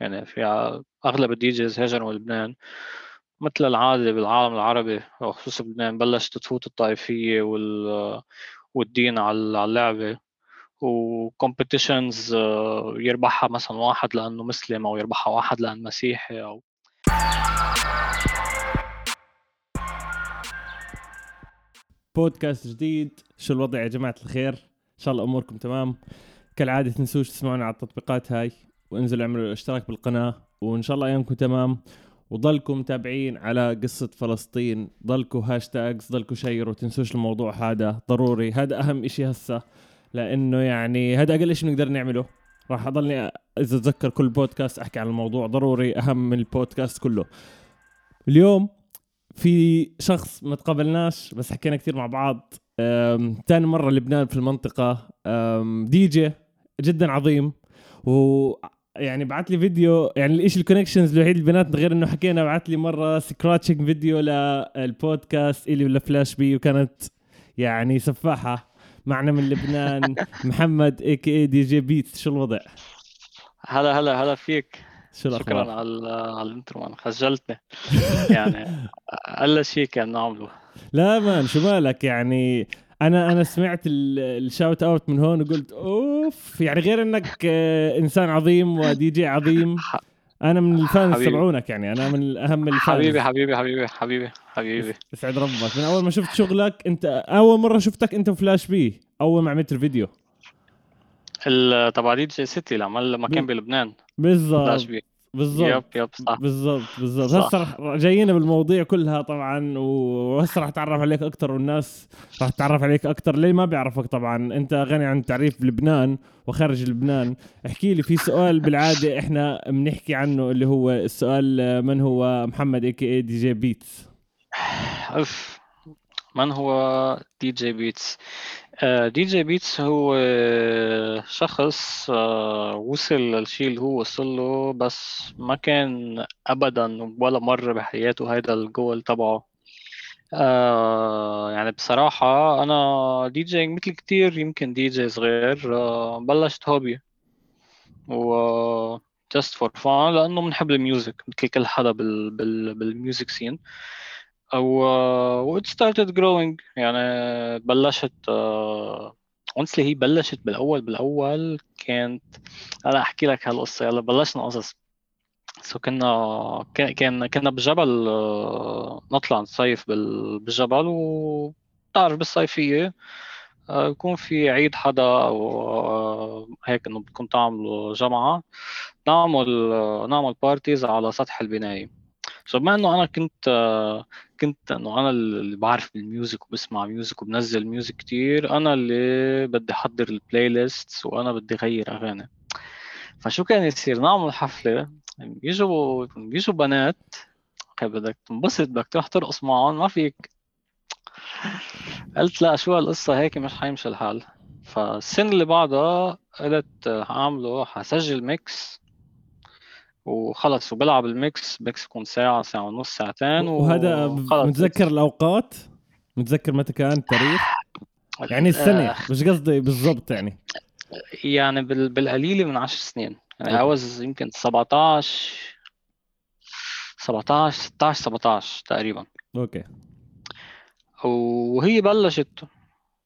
يعني في أغلب ال DJs هاجروا لبنان مثل العادة بالعالم العربي وخصوصا بلبنان بلشت تفوت الطائفية وال والدين على اللعبة و competitions آه، يربحها مثلا واحد لأنه مسلم أو يربحها واحد لأنه مسيحي أو بودكاست جديد. شو الوضع يا جماعة الخير؟ إن شاء الله أموركم تمام. كالعادة تنسوش تسمعونا على التطبيقات هاي. وانزلوا اعملوا اشتراك بالقناة وإن شاء الله أيامكم تمام. وضلكم متابعين على قصة فلسطين. ضلكوا hashtags ضلكوا شيروا تنسوش الموضوع هذا ضروري. هذا أهم إشي هسه لأنه يعني هذا أقل إشي نقدر نعمله. راح أضلني إذا أتذكر كل بودكاست أحكي عن الموضوع ضروري أهم من البودكاست كله. اليوم في شخص ما تقابلناش بس حكينا كثير مع بعض. ثاني مرة لبنان في المنطقة. دي جي جدا عظيم. و يعني بعت لي فيديو يعني الاشي ال connections الوحيد اللي بيناتنا غير إنه حكينا بعت لي مرة scratching video للبودكاست إلي ولا Flash B وكانت يعني سفاحة معنا من لبنان محمد AKA DJ Beats شو الوضع؟ هلا هلا هلا فيك. شو الأخبار؟ شكرا على على ال intro man خجلتني. يعني أقل شيء كان نعمله. لا man شو مالك؟ يعني أنا أنا سمعت ال shout out من هون وقلت أوف يعني غير إنك آه، إنسان عظيم ودي جي عظيم. أنا من ال fans تبعونك يعني أنا من اهم ال fans. حبيبي حبيبي حبيبي حبيبي حبيبي. يسعد ربك. من أول ما شفت شغلك أنت أول مرة شفتك أنت و Flash B أول ما عملت الفيديو. تبع DJ City لما كان بلبنان. بالضبط. بالضبط. yep yep صح. بالضبط بالضبط. هسه رح جايين بالمواضيع كلها طبعا وهسه رح أتعرف عليك أكثر والناس رح تتعرف عليك أكثر ليه ما بيعرفك طبعا؟ أنت غني عن التعريف بلبنان وخارج لبنان. احكي لي في سؤال بالعادة إحنا بنحكي عنه اللي هو السؤال من هو محمد AKA DJ Beats اف من هو DJ Beats DJ Beats هو شخص آه، وصل للشيء اللي هو وصل له بس ما كان ابدا ولا مره بحياته هيدا الجول تبعه. آه يعني بصراحة أنا دي جي مثل كتير يمكن دي جي صغير آه بلشت hobby. و just for fun لأنه بنحب ال music مثل كل حدا بال بال بال music scene. و it started growing يعني بلشت honestly هي بلشت بالأول بالأول كانت أنا أحكي لك هالقصة. يلا بلشنا قصص. so كنا كان كنا بجبل نطلع نصيف بالجبل وبتعرف بالصيفية يكون في عيد حدا أو هيك إنه بدكم تعملوا جمعه نعمل نعمل parties على سطح البناية. so بما إنه أنا كنت كنت إنه أنا اللي بعرف بال music وبسمع music وبنزل music كتير أنا اللي بدي أحضر ال playlist وأنا بدي اغير أغاني. فشو كان يصير؟ نعمل حفلة بيجوا بيجوا بنات. بدك تنبسط بدك تروح ترقص معهم ما فيك. قلت لا شو هالقصة؟ هيك مش حيمشي الحال. فالسنه اللي بعدها قلت حاعمله حسجل mix. وخلص وبلعب ال mix mix يكون ساعة ساعة ونص ساعتين وهذا متذكر الأوقات؟ متذكر متى كان التاريخ؟ يعني السنة آه. مش قصدي بالضبط يعني. يعني بالقليلة من عشر سنين. يعني عاوز يمكن 17 17 16 17 تقريبا. okay. وهي بلشت.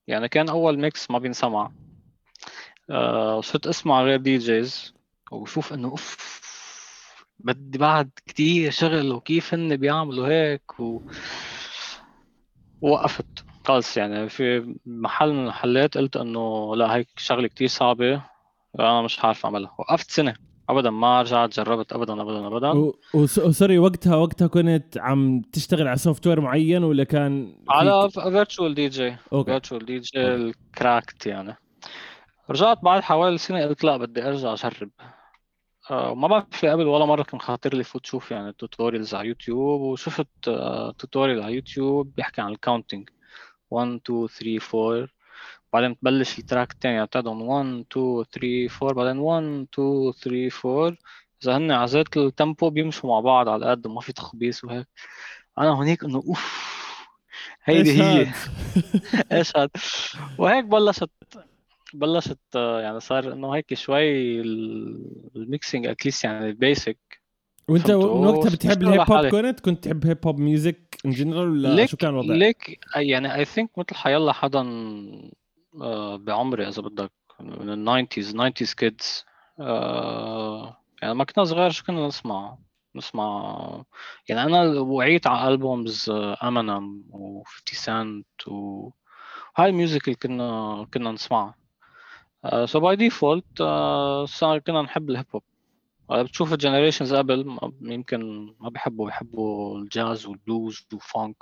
يعني كان أول mix ما بينسمع. آه صرت أسمع غير DJs. وشوف إنه أوف بدي بعد كتير شغل وكيف هن بيعملوا هيك و... وقفت. خلص يعني في محل من المحلات قلت إنه لا هيك شغلة كتير صعبة. أنا مش عارف أعملها. وقفت سنة. ابدا ما رجعت جربت. ابدا ابدا ابدا. و sorry وقتها وقتها كنت عم تشتغل على software معين ولا كان على Virtual DJ Virtual DJ ال cracked يعني. رجعت بعد حوالي سنة قلت لا بدي أرجع أجرب. آه، ما بعرف قبل ولا مرة كان خاطر لي فوت شوف يعني tutorials على يوتيوب وشفت tutorial على يوتيوب بيحكي عن ال counting 1 2 3 4 بعدين بتبلش ال track الثاني بتاعهم 1 2 3 4 بعدين 1 2 3 4 إذا هن عزلت ال tempo بيمشوا مع بعض على قد ما في تخبيص وهيك. أنا هونيك إنه أوف هيدي هي. إيش هاد؟ وهيك بلشت بلشت آه، يعني صار إنه هيك شوي ال mixing at least يعني ال basic وأنت من وقتها بتحب ال hip hop كنت كنت تحب hip hop music in general ولا شو كان الوضع؟ ليك يعني I think مثل حيلا حدا آه، بعمري إذا بدك من ال nineties nineties kids يعني ما كنا صغار شو كنا نسمع؟ نسمع يعني أنا وعيت على albums Eminem و50 سنت وهاي ال music اللي كنا كنا نسمعها. so by default صار كنا نحب ال hip hop بتشوف ال generations قبل يمكن ما بحبوا بحبوا الجاز والبلوز وال funk.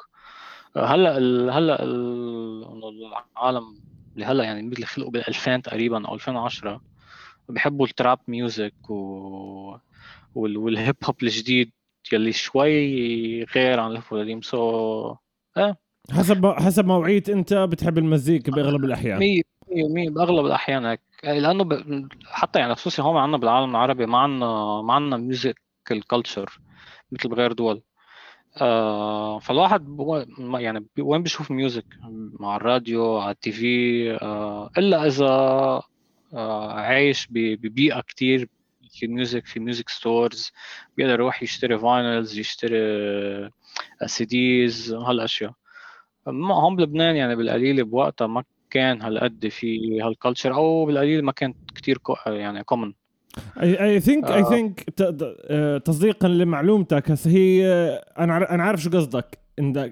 هلأ ال هلأ العالم اللي هلأ يعني اللي خلقوا بال 2000 تقريبا أو 2010 بحبوا ال trap music و وال hip hop الجديد يلي شوي غير عن ال hip hop القديم. so إيه حسب حسب ما وعيت أنت بتحب المزيكا بأغلب الأحيان. 100% باغلب الأحيان هيك. لأنه ب... حتى يعني خصوصي هون عندنا بالعالم العربي ما عندنا ما عندنا music ال culture مثل بغير دول. آه فالواحد بو... يعني وين بيشوف music مع الراديو على ال TV آه إلا إذا آه عايش ببيئة كتير في music في music stores بيقدر يروح يشتري vinyls يشتري CDs هالأشياء. هون بلبنان يعني بالقليل بوقتها ما كان هالقد في هال culture أو بالقليل ما كانت كثير يعني common I think I think تصديقا لمعلومتك هسه هي أنا أنا عارف شو قصدك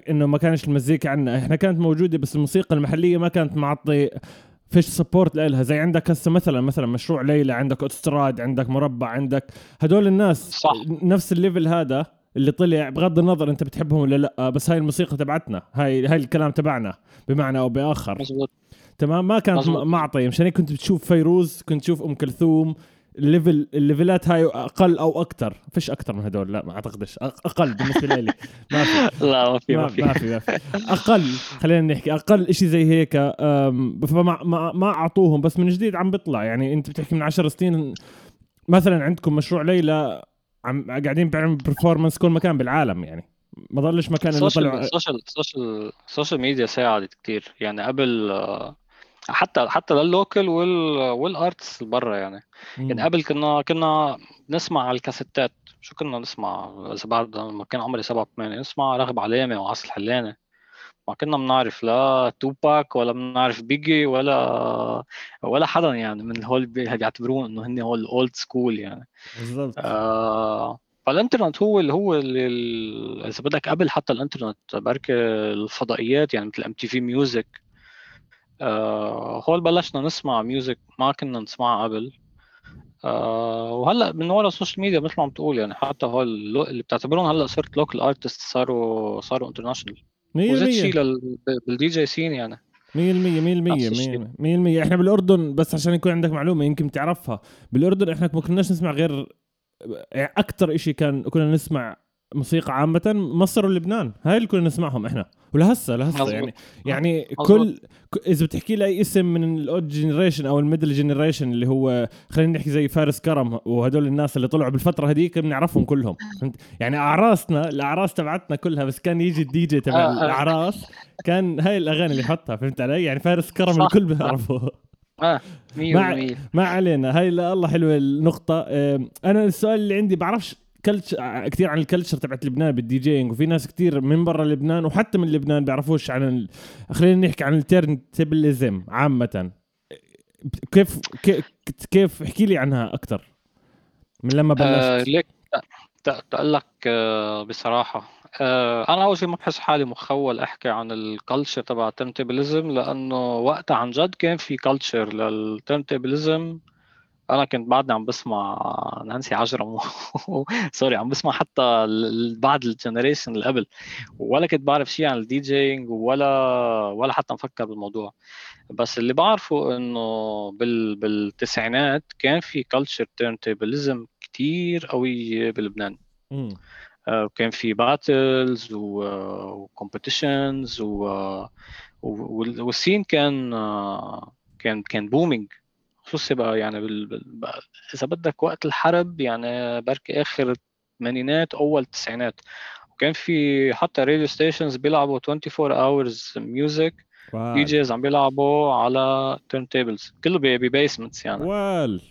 إنه ما كانش المزيكا عندنا إحنا كانت موجودة بس الموسيقى المحلية ما كانت معطي فيش support لها زي عندك هسه مثلا مثلا مشروع ليلى عندك اوتستراد عندك مربع عندك هدول الناس صح. نفس ال level هذا اللي طلع بغض النظر أنت بتحبهم ولا لأ بس هاي الموسيقى تبعتنا هاي هاي الكلام تبعنا بمعنى أو بآخر. مزبوط. تمام؟ ما كانت معطي مشان كنت بتشوف فيروز كنت تشوف أم كلثوم. ال level ال level ات هاي أقل أو أكثر فيش أكثر من هدول لا ما أعتقدش. أقل بالنسبة لي. ما في. لا ما في ما في. ما في, ما في. أقل خلينا نحكي أقل شيء زي هيك فما ما, ما أعطوهم. بس من جديد عم بيطلع. يعني أنت بتحكي من 10 سنين مثلا عندكم مشروع ليلى عم قاعدين بيعملوا performance كل مكان بالعالم يعني. ما ضلش مكان اللي طلع ال social ال social ال social media ساعدت كثير يعني قبل حتى حتى لل local وال وال artists برا يعني. مم. يعني قبل كنا كنا نسمع على الكاسيتات. شو كنا نسمع؟ إذا بعد لما كان عمري سبع ثمانية نسمع راغب علامة وعاصي الحلاني ما كنا بنعرف لا توباك ولا بنعرف Biggie ولا ولا حدا يعني من هول بيعتبرون إنه هن هول ال old school يعني. بالضبط. آه فالإنترنت هو اللي هو اللي إذا بدك قبل حتى الإنترنت بركي الفضائيات يعني مثل MTV music آه هول بلشنا نسمع music ما كنا نسمعها قبل. آه وهلأ من ورا ال social media مثل ما عم تقول يعني حتى هول اللي بتعتبرون هلأ صرت local artist صاروا صاروا international وزيد شيء بال DJ scene يعني. 100% 100% 100% إحنا بالأردن بس عشان يكون عندك معلومة يمكن تعرفها بالأردن إحنا ما كناش نسمع غير يعني أكثر شيء كان كنا نسمع موسيقى عامة مصر ولبنان. هاي اللي كنا نسمعهم إحنا. ولهسه لهسه يعني يعني كل إذا بتحكي لي أي اسم من ال old generation أو ال middle generation اللي هو خلينا نحكي زي فارس كرم وهدول الناس اللي طلعوا بالفترة هذيك بنعرفهم كلهم. فهمت؟ يعني أعراسنا الأعراس تبعتنا كلها بس كان يجي الدي جي تبع آه، آه. الأعراس كان هاي الأغاني اللي يحطها. فهمت علي؟ يعني فارس كرم الكل بيعرفه آه. ما, ما علينا. هاي الله حلوة النقطة. أنا السؤال اللي عندي بعرفش كلتش كثير عن ال culture تبعت لبنان بال DJing وفي ناس كثير من برا لبنان وحتى من لبنان بيعرفوش عن ال... خلينا نحكي عن ال turntablism عامة. كيف كيف احكي لي عنها أكثر من لما بلشت. آه ليك تقول لك آه بصراحة. آه أنا أول شيء ما بحس حالي مخول أحكي عن ال culture تبع ال turntablism لأنه وقتها عن جد كان في culture لل turntablism أنا كنت بعدني عم بسمع نانسي عجرم sorry عم بسمع حتى بعد ال generation اللي قبل. ولا كنت بعرف شيء عن ال DJing ولا ولا حتى مفكر بالموضوع. بس اللي بعرفه إنه بال بالتسعينات كان في culture turntablism كثير قوي بلبنان. وكان في battles و competitions وال scene كان آه، كان كان booming خصوصي بقى يعني بال... بال... إذا بدك وقت الحرب يعني بركي آخر الثمانينات أول التسعينات وكان في حتى radio stations بيلعبوا 24 hours music DJs عم بيلعبوا على turntables كله ب basements يعني. وال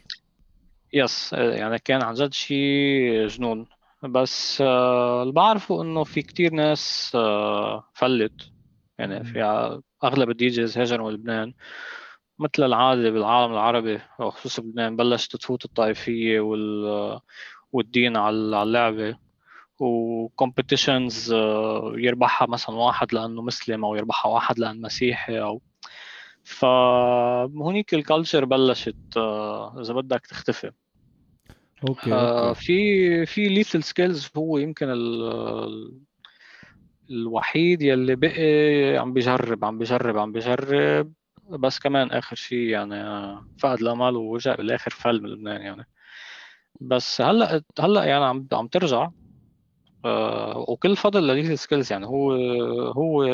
yes يعني كان عن جد شيء جنون. بس آه، اللي بعرفه إنه في كتير ناس آه، فلت. يعني في أغلب ال DJs هاجروا لبنان. مثل العادة بالعالم العربي وخصوصا بلبنان بلشت تفوت الطائفية وال والدين على اللعبة. و competitions آه، يربحها مثلا واحد لأنه مسلم أو يربحها واحد لأنه مسيحي أو فهونيك ال culture بلشت آه، إذا بدك تختفي. okay, آه، okay. في في Lethal Skillz هو يمكن ال الوحيد يلي بقي عم بيجرب عم بيجرب عم بيجرب بس كمان آخر شيء يعني فقد الامل ورجع بالآخر فل من لبنان يعني. بس هلأ هلأ يعني عم عم ترجع آه، وكل فضل ل Lethal Skillz يعني. هو هو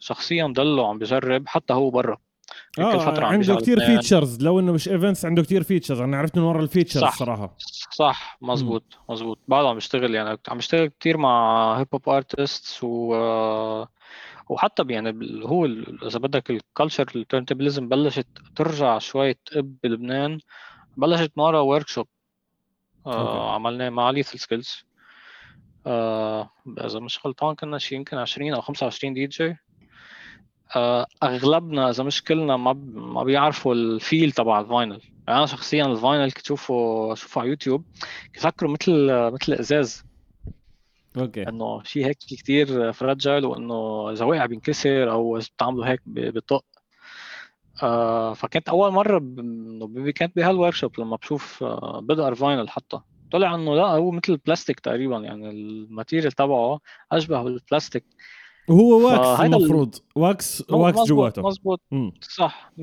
شخصيا ضله عم بجرب حتى هو برا. فترة عم عنده كثير features لو إنه مش events عنده كثير features أنا عرفت من ورا ال features صح. صراحة. صح مزبوط مزبوط. بعده عم بيشتغل يعني عم بيشتغل كثير مع hip hop artists و وحتى يعني هو إذا بدك ال culture ال turntablism بلشت ترجع شوي تقب بلبنان. بلشت مرة workshop آه عملناه مع Lethal Skillz آه إذا مش غلطان كنا شي يمكن 20 أو 25 دي جي آه أغلبنا إذا مش كلنا ما ما بيعرفوا ال feel تبع ال vinyl يعني أنا شخصيا ال vinyl كنت اشوفه اشوفه على يوتيوب كفكره مثل مثل إزاز. okay. إنه شيء هيك كثير fragile وإنه إذا وقع بينكسر أو إذا بتعملوا هيك بطق. آه فكانت أول مرة إنه كانت بهال workshop لما بشوف آه بدأ ال vinyl حتى. طلع إنه لا هو مثل البلاستيك تقريبا يعني ال material تبعه أشبه بالبلاستيك وهو wax المفروض. واكس واكس جواته مزبوط صح 100%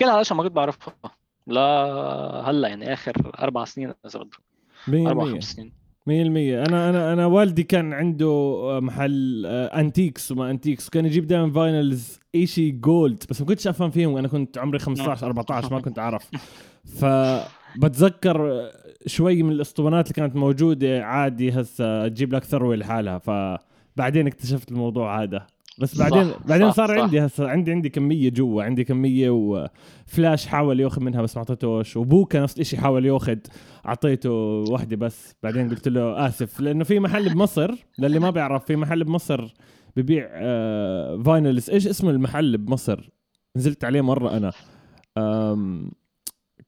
كل هالاشياء ما كنت بعرفها. لا هلا يعني آخر أربع سنين إذا بدك أربع خمس سنين. 100% أنا أنا أنا والدي كان عنده محل antiques وما antiques كان يجيب دائما vinyls شيء gold بس ما كنتش أفهم فيهم. أنا كنت عمري 15 14 ما كنت أعرف. فبتذكر شوي من الأسطوانات اللي كانت موجودة. عادي هسه تجيب لك ثروة لحالها. فبعدين اكتشفت الموضوع هذا بس بعدين صح بعدين صار صح. عندي هسه عندي عندي كمية جوا عندي كمية وفلاش حاول ياخذ منها بس ما اعطيتوش وبوكا نفس الشيء حاول ياخذ أعطيته واحدة بس. بعدين قلت له آسف لأنه في محل بمصر للي ما بيعرف في محل بمصر ببيع آه فاينلز إيش اسم المحل بمصر؟ نزلت عليه مرة أنا.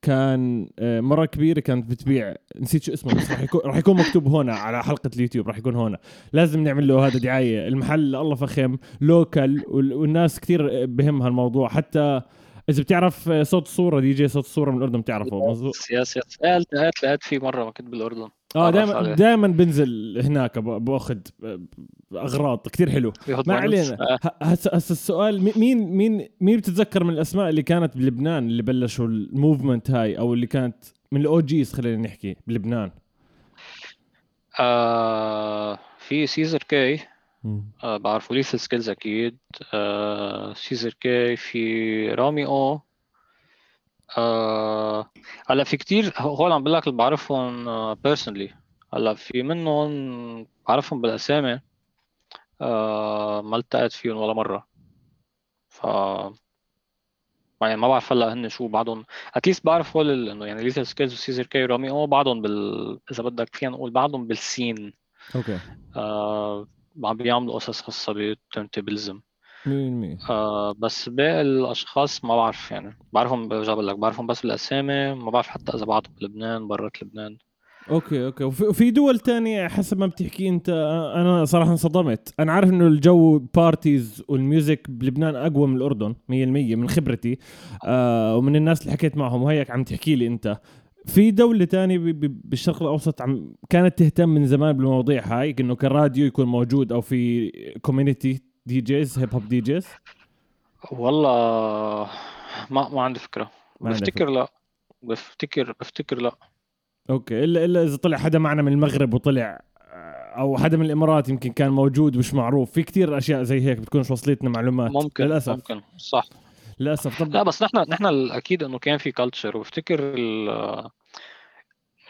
كان آه، مرة كبيرة كانت بتبيع. نسيت شو اسمه بس راح يكون راح يكون مكتوب هنا على حلقة اليوتيوب راح يكون هنا. لازم نعمل له هذا دعاية. المحل الله فخم local والناس كثير بهمها الموضوع حتى إذا بتعرف صوت صورة دي جي صوت صورة من الأردن بتعرفه مظبوط؟ yes yes. قالت قالت فيه مرة ما كنت بالأردن. آه دائما دائما بنزل هناك باخذ أغراض كثير حلو. ما علينا. آه. هسه هسه السؤال مين مين مين بتتذكر من الأسماء اللي كانت بلبنان اللي بلشوا ال movement هاي أو اللي كانت من ال OGs خلينا نحكي بلبنان؟ آه في Caesar K. آه بعرفه Lethal Skillz أكيد. آه Caesar K في رامي O. آه هلا في كتير هول عم بقول لك اللي بعرفهم personally هلا في منهم بعرفهم بالأسامي آه ما التقيت فيهم ولا مرة. ف يعني ما بعرف هلا هن شو بعضهم at least بعرف هول إنه يعني Lethal Skillz و Caesar K ورامي O بعضهم بال إذا بدك فينا نقول بعضهم بال scene. okay. آه عم بيعملوا قصص خاصة بال turntablism 100% آه بس باقي الأشخاص ما بعرف يعني. بعرفهم برجع بقول لك بعرفهم بس بالأسامي ما بعرف حتى إذا بعضهم بلبنان برات لبنان. okay okay. وفي دول تانية حسب ما بتحكي أنت أنا صراحة انصدمت. أنا عارف إنه الجو parties وال music بلبنان أقوى من الأردن 100% من خبرتي. آه ومن الناس اللي حكيت معهم. وهيك عم تحكي لي أنت. في دولة تانية بالشرق الأوسط عم كانت تهتم من زمان بالمواضيع هاي إنه كراديو يكون موجود أو في community DJs hip hop DJs والله ما ما عندي فكرة. ما بفتكر لا. بفتكر بفتكر لا. okay إلا إلا إذا طلع حدا معنا من المغرب وطلع أو حدا من الإمارات يمكن كان موجود مش معروف. في كتير أشياء زي هيك بتكونش وصلتنا معلومات. ممكن للأسف. ممكن. صح. للأسف. طب لا بس نحن نحن أكيد إنه كان في culture وبفتكر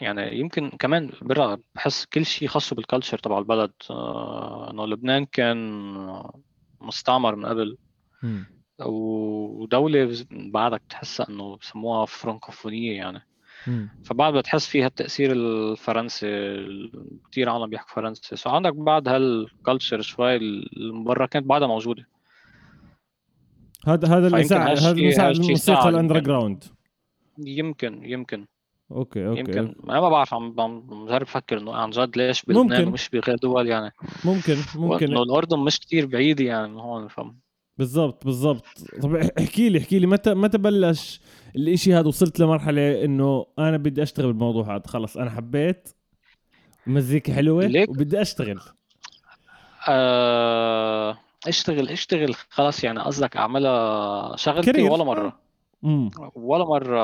يعني يمكن كمان برا بحس كل شيء خاصه بال culture تبع البلد آه، إنه لبنان كان مستعمر من قبل. ودولة بعدك تحسها إنه بسموها فرانكوفونية يعني. فبعد بتحس فيها التأثير الفرنسي ال- كتير عالم بيحكوا فرنسي so عندك بعد هال culture شوي اللي برا كانت بعدها موجودة هذا هذا اللي ساعد هذا اللي ساعد هالشي الموسيقى ال underground يمكن يمكن okay okay. يمكن. أنا ما بعرف عم بجرب أفكر إنه عن جد ليش بلبنان ممكن. ومش بغير دول يعني. ممكن ممكن. انه الأردن مش كتير بعيدة يعني من هون فهم بالضبط بالضبط. طب احكي لي احكي لي متى متى بلش الإشي هذا؟ وصلت لمرحلة إنه أنا بدي أشتغل بالموضوع هذا. خلص أنا حبيت مزيكا حلوة ليك؟ وبدي أشتغل. آه، أشتغل أشتغل. خلاص يعني قصدك أعملها شغلتي. ولا مرة؟ ولا مرة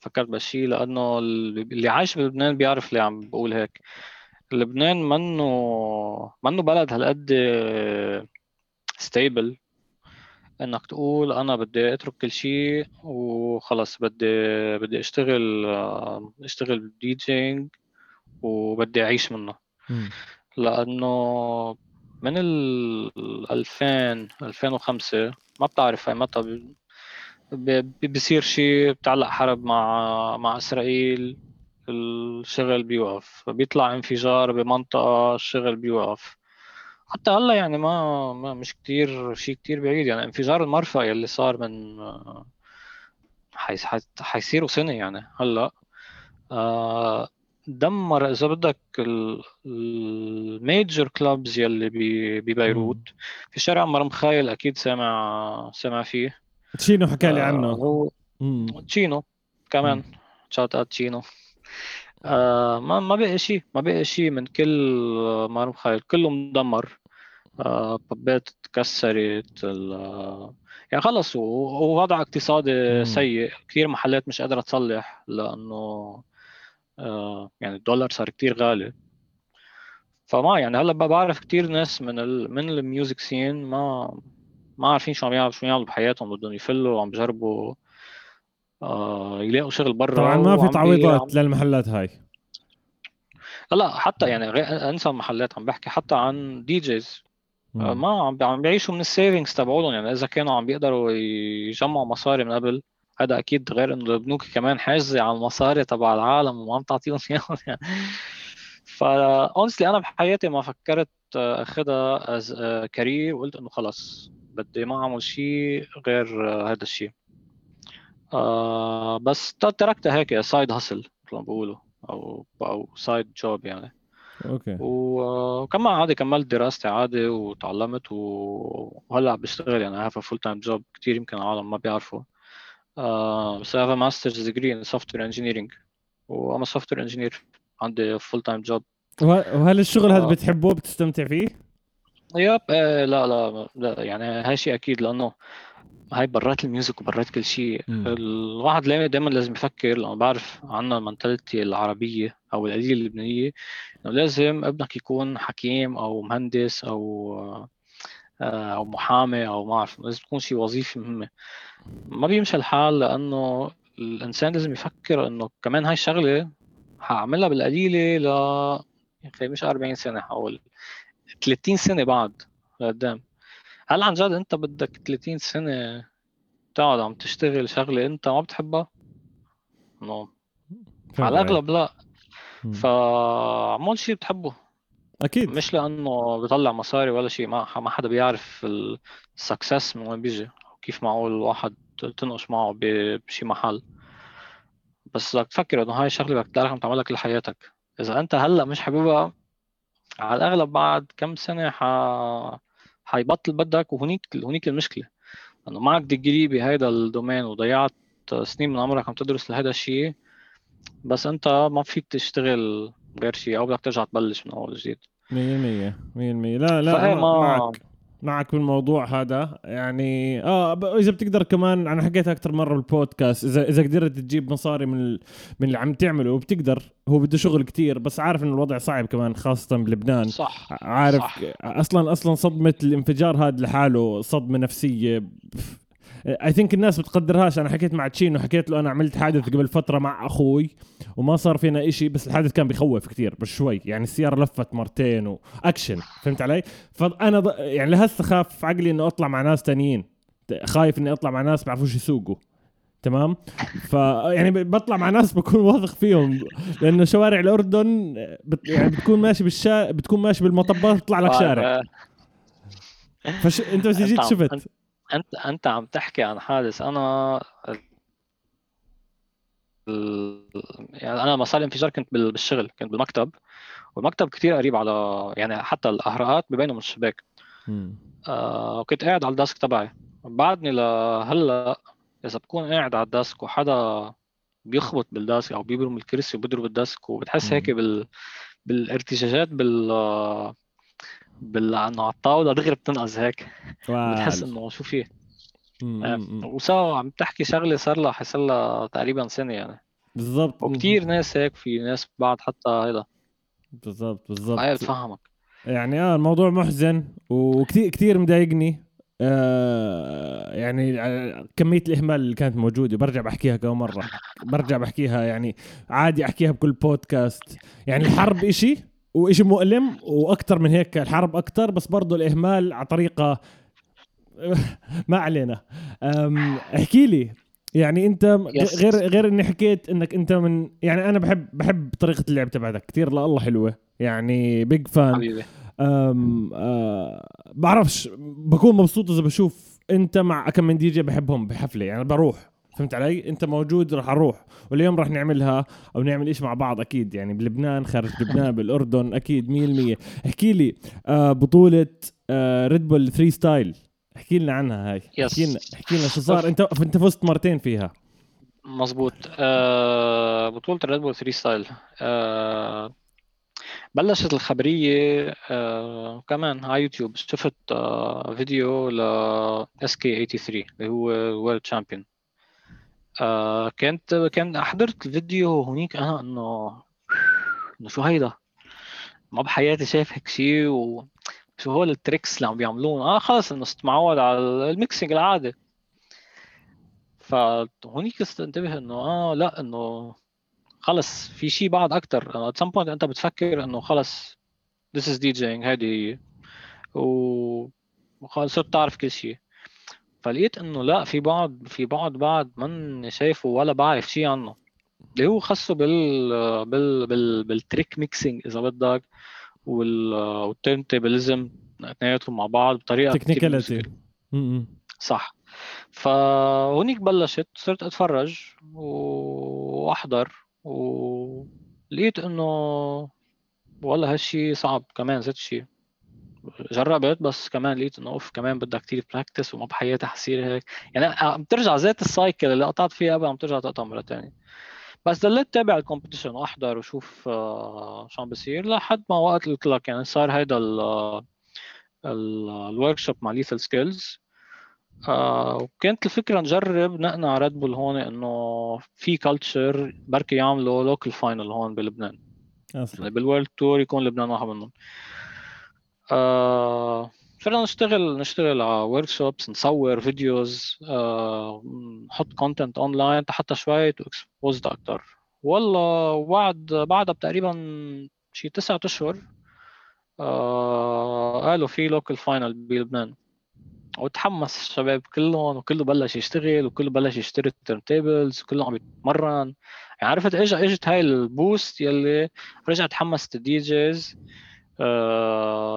فكرت بهالشيء لأنه اللي عايش بلبنان بيعرف ليه عم بقول هيك. لبنان منه منه بلد هالقد stable إنك تقول أنا بدي أترك كل شيء وخلص بدي بدي أشتغل أشتغل بال DJing وبدي أعيش منه. لأنه من ال 2000 2005 ما بتعرف هاي متى ب- بصير شيء بتعلق حرب مع مع إسرائيل الشغل بيوقف بيطلع انفجار بمنطقة الشغل بيوقف. حتى هلا يعني ما, ما مش كتير شيء كتير بعيد. يعني انفجار المرفأ يلي صار من حيس- حي- حيصيروا سنة يعني هلا. آه، دمر إذا بدك ال major clubs يلي بي- ببيروت. في شارع مار مخايل أكيد سامع سامع فيه. تشينو حكى لي آه، عنه. هو. تشينو كمان. shout out تشينو. آه. ما ما بقي شيء ما بقي شيء من كل مار مخايل كله مدمر. آه بواب تكسرت آه، يعني خلص ووضع اقتصادي مم. سيء. كثير محلات مش قادرة تصلح لأنه آه يعني الدولار صار كتير غالي. فما يعني هلأ بعرف كتير ناس من ال من ال music scene ما ما عارفين شو عم يعملوا شو يعملوا بحياتهم بدهم يفلوا وعم بجربوا آه يلاقوا شغل برا طبعا ما في تعويضات عم- للمحلات هاي. لا حتى يعني انسى المحلات عم بحكي حتى عن DJs مم. ما عم عم بيعيشوا من ال savings تبعولهم. يعني إذا كانوا عم بيقدروا يجمعوا مصاري من قبل هذا أكيد غير إنه البنوك كمان حاجزة على المصاري تبع العالم وما عم تعطيهم إياهم. يعني فا honestly أنا بحياتي ما فكرت أخذها as career وقلت إنه خلص. بدي ما اعمل شيء غير آه، هذا الشيء آه بس تركتها هيك side hustle مثل ما بيقولوا أو أو side job يعني. okay. وكمان عادي كملت دراستي عادي وتعلمت وهلأ بشتغل يعني. A full time job كثير يمكن العالم ما بيعرفوا آه بس I have a master's degree in software engineering. و I'm a software engineer. عندي full time job. وه- وهل الشغل هذا آه. بتحبه بتستمتع فيه؟ yep آه لا لا لا يعني هاي شيء أكيد لأنه هاي برات ال music وبرات كل شيء. الواحد دائما لازم يفكر لأنه بعرف عنا ال mentality العربية أو العقلية اللبنانية إنه لازم ابنك يكون حكيم أو مهندس أو آه، أو محامي أو ما أعرف لازم تكون شيء وظيفة مهمة. ما بيمشي الحال لأنه الإنسان لازم يفكر إنه كمان هاي الشغلة حأعملها بالقليلة ل يا أخي مش 40 سنة حقول. 30 سنة بعد لقدام. هل عن جد انت بدك 30 سنة تقعد عم تشتغل شغلة انت ما بتحبها؟ انه على الأغلب لا. مم. فعمل شيء بتحبه. أكيد. مش لأنه بيطلع مصاري ولا شيء ما ما حدا بيعرف ال success من وين بيجي وكيف معقول الواحد تنقشع معه بشي محل. بس بدك تفكر إنه هاي الشغله بدك عم تعملها كل حياتك. إذا أنت هلأ مش حاببها على الأغلب بعد كم سنة ح حيبطل بدك وهنيك هنيك المشكلة. انه معك degree بهيدا ال domain وضيعت سنين من عمرك عم تدرس لهذا الشيء بس أنت ما فيك تشتغل غير شيء أو بدك ترجع تبلش من أول جديد 100% 100% لا لا أنا ما- معك. معك بالموضوع هذا يعني آه إذا بتقدر كمان أنا حكيتها أكثر مرة بالبودكاست إذا إذا قدرت تجيب مصاري من ال... من اللي عم تعمله وبتقدر هو بده شغل كتير بس عارف إنه الوضع صعب كمان خاصة بلبنان صح عارف صح. أصلا أصلا صدمة الانفجار هذا لحاله صدمة نفسية اي ثينك الناس بتقدرهاش. أنا حكيت مع تشينو حكيت له أنا عملت حادث قبل فترة مع أخوي وما صار فينا إشي بس الحادث كان بخوف كتير بس شوي يعني السيارة لفت مرتين واكشن فهمت علي؟ فأنا ض... يعني لهسه خاف عقلي انه أطلع مع ناس تانيين. خايف إني أطلع مع ناس بيعرفوش يسوقوا. تمام؟ ف يعني بطلع مع ناس بكون واثق فيهم. لأنه شوارع الأردن بت... يعني بتكون ماشي بالشارع بتكون ماشي بالمطبات بيطلع لك شارع. فش أنت بس جيت شفت. أنت أنت عم تحكي عن حادث أنا يعني أنا بس صار الانفجار كنت بالشغل كنت بالمكتب والمكتب كثير قريب على يعني حتى الاهراءات ببينوا من الشباك آه وكنت قاعد على ال desk تبعي. بعدني لهلأ إذا بكون قاعد على ال desk وحدا بيخبط بال desk أو بيبرم الكرسي وبيضرب ال desk وبتحس هيك بال بالارتجاجات بال بال انه على الطاوله دغري بتنقز هيك. بتحس إنه شو فيه آه، وسوا عم تحكي شغلة صار لها حصل لها تقريبا سنة يعني. بالضبط. وكثير ناس هيك في ناس بعد حتى هيدا. بالضبط بالضبط. هاي بتفهمك يعني آه الموضوع محزن وكثير كثير مضايقني. آه يعني آه، كمية الإهمال اللي كانت موجودة. برجع بحكيها كم مرة. برجع بحكيها يعني عادي أحكيها بكل بودكاست. يعني الحرب إشي وإشي مؤلم وأكثر من هيك الحرب أكثر بس برضه الإهمال على طريقة ما علينا. احكي لي يعني أنت غير غير إني حكيت إنك أنت من يعني أنا بحب بحب طريقة اللعب تبعتك كثير لله حلوة يعني بيج فان حبيبي. أم أه بعرفش بكون مبسوط إذا بشوف أنت مع كم من دي جي بحبهم بحفلة يعني بروح. فهمت علي؟ انت موجود راح أروح. واليوم راح نعملها أو نعمل إيش مع بعض أكيد يعني بلبنان خارج لبنان بالاردن أكيد 100% احكي لي آه بطولة آه ريد بول 3 ستايل احكي لنا عنها هاي. احكي لنا احكي لنا شو صار. انت انت فزت مرتين فيها. مزبوط آه بطولة الريد بول 3 ستايل آه بلشت الخبرية آه كمان على يوتيوب. شفت آه فيديو ل Eskei83 اللي هو world champion آه كنت كان حضرت الفيديو هونيك أنا إنه إنه شو هيدا؟ ما بحياتي شايف هيك شيء و شو هول ال tricks اللي عم بيعملون؟ آه خلص إنه معود على ال mixing العادي. فهونيك انتبه إنه آه لا إنه خلص في شيء بعد أكثر at some point أنت بتفكر إنه خلص this is DJing هذه هي. وخلص صرت تعرف كل شيء. فلقيت إنه لا في بعض في بعض بعد من شايفه ولا بعرف شيء عنه. اللي هو خاصه بال بال بال بال trick mixing إذا بدك وال turntablism اثنيناتهم مع بعض بطريقة technicality صح. فهونيك بلشت صرت أتفرج وأحضر ولقيت إنه والله هالشي صعب كمان ذات شيء جربت بس كمان لقيت إنه أوف كمان بدها كثير practice وما بحياتي حصير هيك. يعني عم ترجع ذات ال cycle اللي قطعت فيها قبل عم ترجع تقطع مرة ثانية بس ضليت تابع ال competition واحضر وشوف آه، شو عم بصير لحد ما وقت قلت لك يعني صار هيدا ال workshop مع Lethal Skillz آه وكانت الفكرة نجرب نقنع ريد بول هون إنه في culture بركي يعملوا local final هون بلبنان. أصلا. يعني بال world tour يكون لبنان واحد منهم. آه صرنا نشتغل نشتغل على workshops نصور videos آه، نحط content online حتى شوي to exposed أكثر والله بعد بعدها بتقريبا شي تسعة أشهر آه قالوا في local final بلبنان. وتحمس الشباب كلهم وكله بلش يشتغل وكله بلش يشتري ال turntables وكله عم يتمرن. يعني عرفت اجى إجت هاي ال boost يلي رجعت حمست ال DJs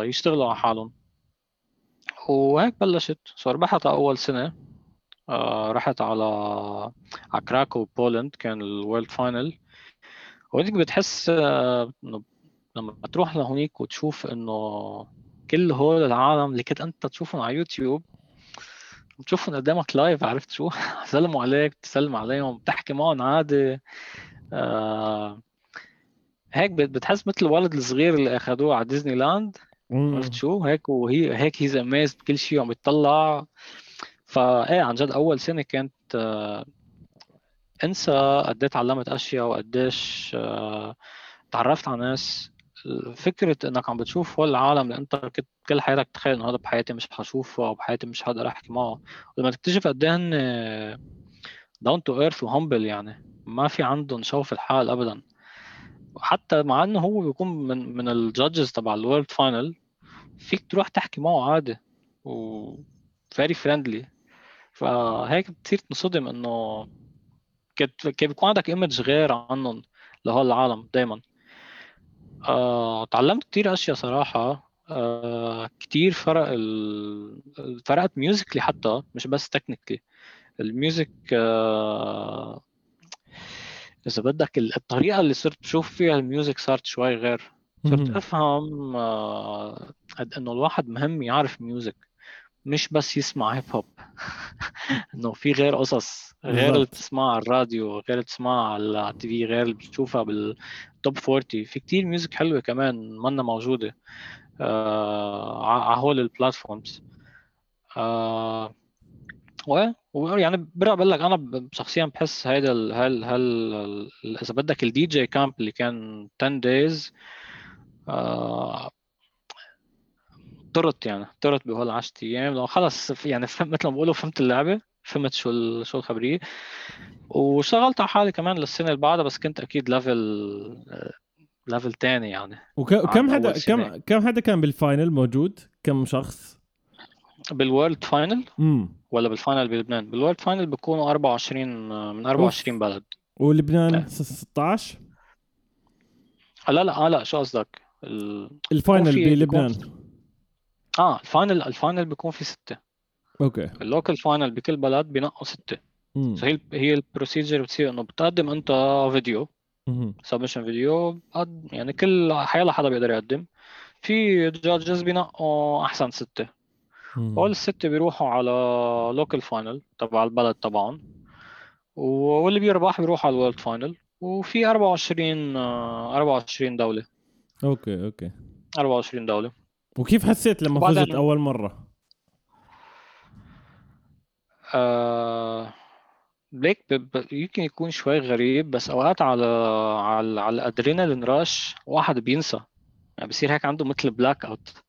يشتغلوا على حالهم. وهيك بلشت. so ربحت أول سنة. آه رحت على على Krakow Poland كان ال world final وهيك بتحس آه إنه لما تروح لهونيك وتشوف إنه كل هول العالم اللي كنت أنت تشوفهم على يوتيوب بتشوفهم قدامك live عرفت شو؟ سلموا عليك تسلم عليهم بتحكي معهم عادي آه هيك بتحس مثل الولد الصغير اللي أخذوه على ديزني لاند عرفت شو؟ هيك وهي هيك هيز اميز بكل شيء وعم يطلع. فايه عن جد أول سنة كانت آه إنسى قد تعلمت أشياء وقديش آه تعرفت على ناس. فكرة إنك عم بتشوف هول العالم اللي أنت كنت كل حياتك تخيل إنه هذا بحياتي مش حشوفه أو بحياتي مش حقدر أحكي معه. ولما تكتشف قد إيه هن down to earth و humble يعني ما في عندهم شوف الحال ابدا. حتى مع إنه هو بيكون من من ال judges تبع ال world final فيك تروح تحكي معه عادي و very friendly فهيك بتصير تنصدم إنه كيف بيكون عندك image غير عنهم لهول العالم دائما آه، تعلمت كثير أشياء صراحة. آه، كثير فرق ال... فرقت musically حتى مش بس technically ال music آه، إذا بدك الطريقة اللي صرت بشوف فيها ال music صارت شوي غير. صرت أفهم آه، قد إنه الواحد مهم يعرف music مش بس يسمع hip hop إنه في غير قصص غير اللي بتسمعها على الراديو غير اللي بتسمعها على ال TV غير اللي بتشوفها بال top 40 في كتير music حلوة كمان منا موجودة آه على هول ال platforms آه ويعني برجع بقول لك أنا شخصيا بحس هيدا ال هل هل إذا بدك ال DJ camp اللي كان 10 days آه طرت يعني طرت بهول 10 أيام لو خلص يعني فهمت مثل ما بيقولوا فهمت اللعبة فهمت شو شو الخبرية وشغلت على حالي كمان للسنة اللي بعدها بس كنت أكيد level level ثاني يعني وكم حدا كم كم حدا كان بال final موجود؟ كم شخص؟ بال world final؟ امم ولا بال final بلبنان؟ بال world final بيكونوا 24 من 24 بلد. ولبنان 16 آه، لا لا آه لا شو قصدك؟ ال final بلبنان. آه ال final ال final بيكون في ستة. okay. ال local final بكل بلد بينقوا ستة. فهي هي ال procedure بتصير إنه بتقدم أنت video submission فيديو يعني كل حيلا حدا بيقدر يقدم. في judges بينقوا أحسن ستة. أول الستة بيروحوا على local final تبع البلد تبعهم واللي بيربح بيروح على ال world final وفي 24 24 دولة. okay okay. 24 دولة. وكيف حسيت لما فزت أول مرة؟ آه بليك يمكن يكون شوي غريب بس أوقات على على على ال adrenaline rush واحد بينسى. يعني بصير هيك عنده مثل blackout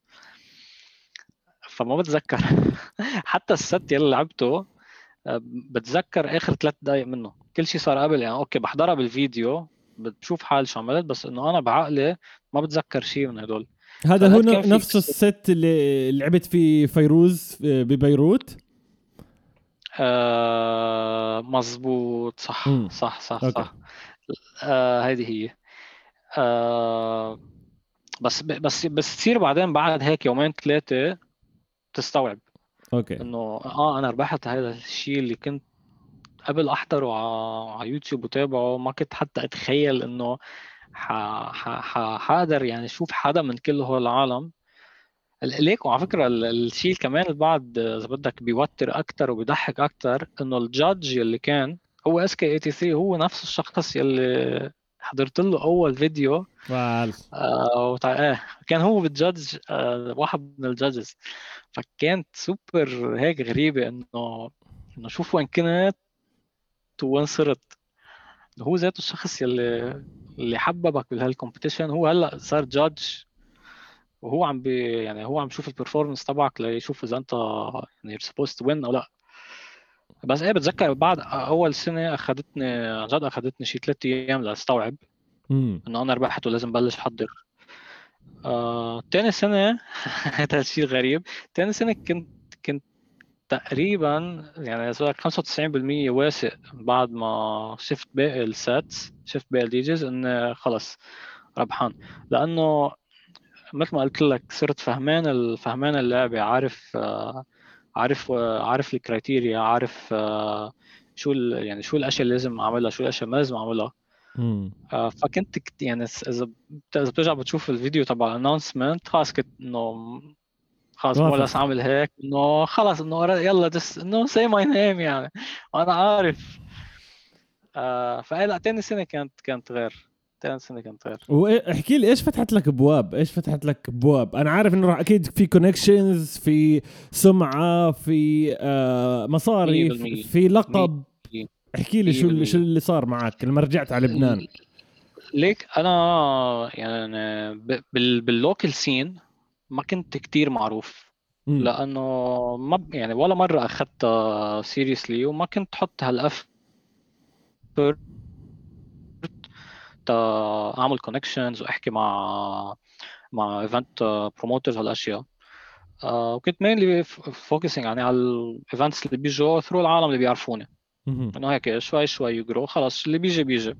فما بتذكر. حتى ال set يلي لعبته آه، بتذكر آخر ثلاث دقائق منه. كل شيء صار قبل يعني okay بحضرها بالفيديو بشوف حال شو عملت بس إنه أنا بعقلي ما بتذكر شيء من هدول. هذا هو نفس ال set اللي لعبت في فيروز آه، ببيروت؟ آه مزبوط صح مم. صح صح okay. صح. آه هذه هي. آه بس بس بس تصير بعدين بعد هيك يومين ثلاثة تستوعب. okay. إنه آه أنا ربحت هذا الشيء اللي كنت قبل أحضره على يوتيوب وتابعه ما كنت حتى أتخيل إنه حقدر يعني أشوف حدا من كل هول العالم. ليك وعلى فكرة الشيء كمان البعض إذا بدك بيوتر أكثر وبيضحك أكثر إنه ال judge اللي كان هو Eskei83 هو نفس الشخص يلي حضرت له أول فيديو. آه وتع... آه كان هو بال judge آه واحد من ال judges. فكانت سوبر هيك غريبه إنه إنه شوف وين كنت وين صرت. هو ذاته الشخص يلي اللي حببك بهال competition هو هلأ صار judge. وهو عم بي يعني هو عم يشوف ال performance تبعك ليشوف إذا أنت يعني supposed to win أو لأ. بس إيه بتذكر بعد أول سنة اخذتني عن جد اخذتني شي ثلاث أيام لأستوعب إنه أنا ربحت ولازم بلش احضر آه، تاني سنة هذا الشيء غريب. تاني سنة كنت كنت تقريبا يعني 95% واثق بعد ما شفت باقي ال sets شفت باقي ال DJs انه خلص ربحان. لأنه مثل ما قلت لك صرت فهمان فهمان اللعبة عارف عارف عارف ال criteria عارف شو يعني شو الأشياء اللي لازم أعملها شو الأشياء ما لازم أعملها. آه، فكنت يعني إذا إذا بترجع بتشوف الفيديو تبع ال announcement خلص كنت إنه خلص ولا اعمل هيك إنه خلص إنه يلا just إنه say my name يعني. وأنا عارف. آه فلا ثاني سنة كانت كانت غير. ثاني سنة كانت غير واحكي لي إيش فتحت لك ابواب؟ إيش فتحت لك ابواب؟ أنا عارف إنه أكيد في connections في سمعة في آه مصاري في, في لقب. احكي لي شو شو اللي صار معك لما رجعت على لبنان؟ ليك أنا يعني بال local scene ما كنت كتير معروف. لأنه ما يعني ولا مرة أخذتها seriously وما كنت حط هالأف أعمل connections وأحكي مع مع event promoters هالأشياء. آه وكنت mainly focusing يعني على ال events اللي بيجوا through العالم اللي بيعرفوني. إنه هيك شوي شوي يجرو خلص اللي بيجي بيجي.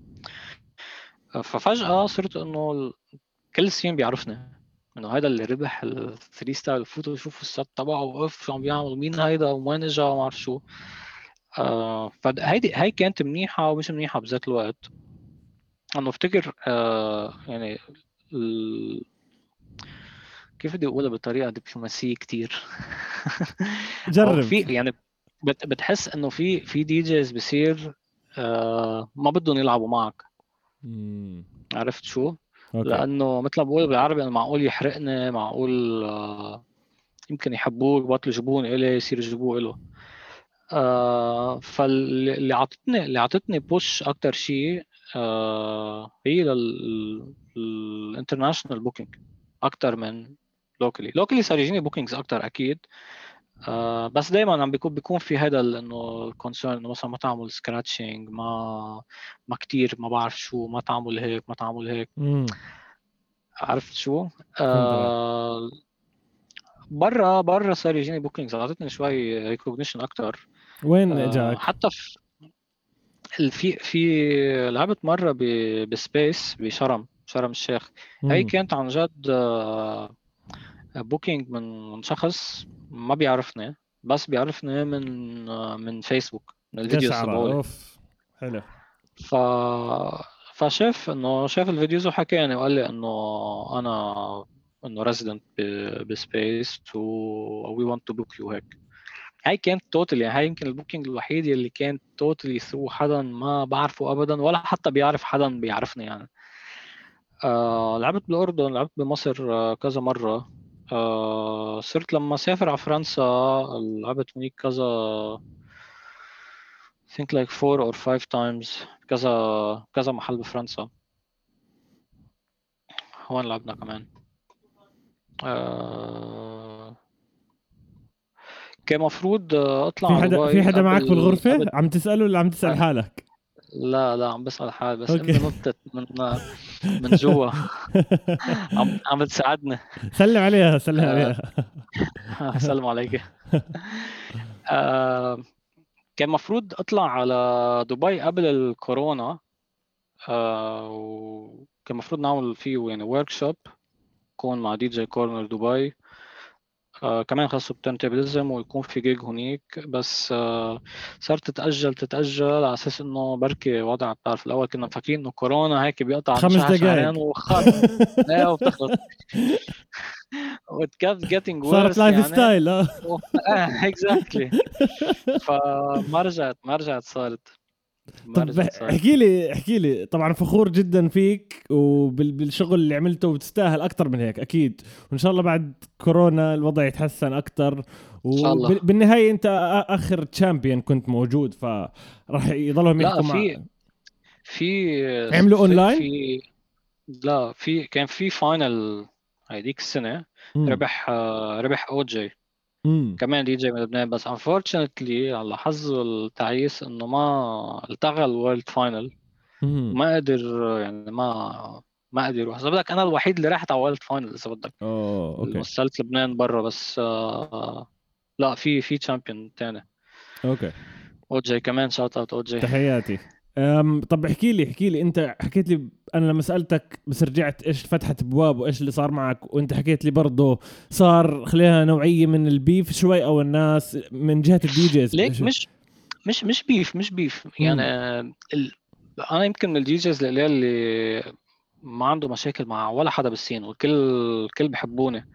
ففجأة صرت إنه كل scene بيعرفني. إنه هيدا اللي ربح ال Thre3style فوتوا شوفوا ال set تبعه وقف شو عم بيعمل مين هيدا وين اجى وما بعرف شو. آه فهيدي هي كانت منيحة ومش منيحة بذات الوقت. انه افتكر آه يعني ال... كيف بدي أقولها بطريقة دبلوماسية كثير جرب في يعني بتحس إنه في في دي جيز بصير آه ما بدهم يلعبوا معك مم. عرفت شو؟ أوكي. لأنه مثل ما بقول بالعربي انه معقول يحرقني معقول آه يمكن يحبوه يبطلوا يجيبون إلي يصير يجيبوه له آه فاللي عطتني اللي عطتني push أكثر شيء آه هي لل international booking أكثر من locally locally صار يجيني bookings أكثر أكيد. آه بس دائما عم بيكون بيكون في هذا إنه ال concern إنه مثلا ما تعمل scratching ما ما كثير ما بعرف شو ما تعمل هيك ما تعمل هيك. عرفت شو؟ آه برا برا صار يجيني bookings أعطتني شوي recognition أكثر وين آه إجاك؟ حتى في في في لعبت مرة ب Space بشرم شرم الشيخ. مم. هي كانت عن جد booking من شخص ما بيعرفني بس بيعرفني من من فيسبوك من ال videos أوف حلو. ف فشاف إنه شاف ال videos وحكاني وقال لي إنه أنا إنه resident ب Space we want to book you هيك. هاي كانت totally يعني هاي يمكن ال booking الوحيد اللي كان totally through حدا ما بعرفه ابدا ولا حتى بيعرف حدا بيعرفني يعني. آه لعبت بالأردن لعبت بمصر آه كذا مرة. آه صرت لما سافر على فرنسا لعبت هناك كذا think like four or five times كذا كذا محل بفرنسا. هون لعبنا كمان. آه كان مفروض اطلع في حدا في حدا معك بالغرفة؟ عم تسأله ولا عم تسأل حالك. لا لا عم بسأل حالي بس انت نطت من من جوا. عم عم تساعدني. سلم عليها سلم آه. عليها. سلم عليك. آه كان مفروض أطلع على دبي قبل الكورونا. آه وكان مفروض نعمل فيه يعني ورك شوب كون مع دي جي كورنر دبي. آه كمان خاصة بتنتبلزم ويكون في جيج هنيك بس آه صارت تتأجل تتأجل على أساس إنه بركي وضع. بتعرف الأول كنا مفكرين إنه كورونا هيك بيقطع خمس دقائق وخلص. إيه وبتخلص. what kept getting worse صارت lifestyle آه. exactly فما رجعت ما رجعت صارت. طب احكي لي احكي لي. طبعا فخور جدا فيك وبالشغل اللي عملته وتستاهل أكثر من هيك أكيد. وإن شاء الله بعد كورونا الوضع يتحسن أكثر وبالنهايه أنت آخر champion كنت موجود فراح يضلهم يحكوا في في عملوا اونلاين في لا في كان في final هذيك السنة ربح ربح كمان دي جي من لبنان بس unfortunately على حظه التعيس إنه ما التغى ال world final ما قدر يعني ما ما قدر يروح. إذا بدك أنا الوحيد اللي رحت على world final إذا بدك. oh okay. وصلت لبنان برا بس آه لا في في champion ثاني okay. اوجي كمان shout out اوجي تحياتي. طب احكي لي احكي لي. انت حكيت لي أنا لما سألتك بس رجعت إيش فتحت ابواب وإيش اللي صار معك وأنت حكيت لي برضه صار خليها نوعية من ال beef شوي أو الناس من جهة ال DJs like مش مش مش beef مش beef. يعني ال... أنا يمكن من ال DJs اللي, اللي ما عنده مشاكل مع ولا حدا بال scene والكل الكل بحبوني.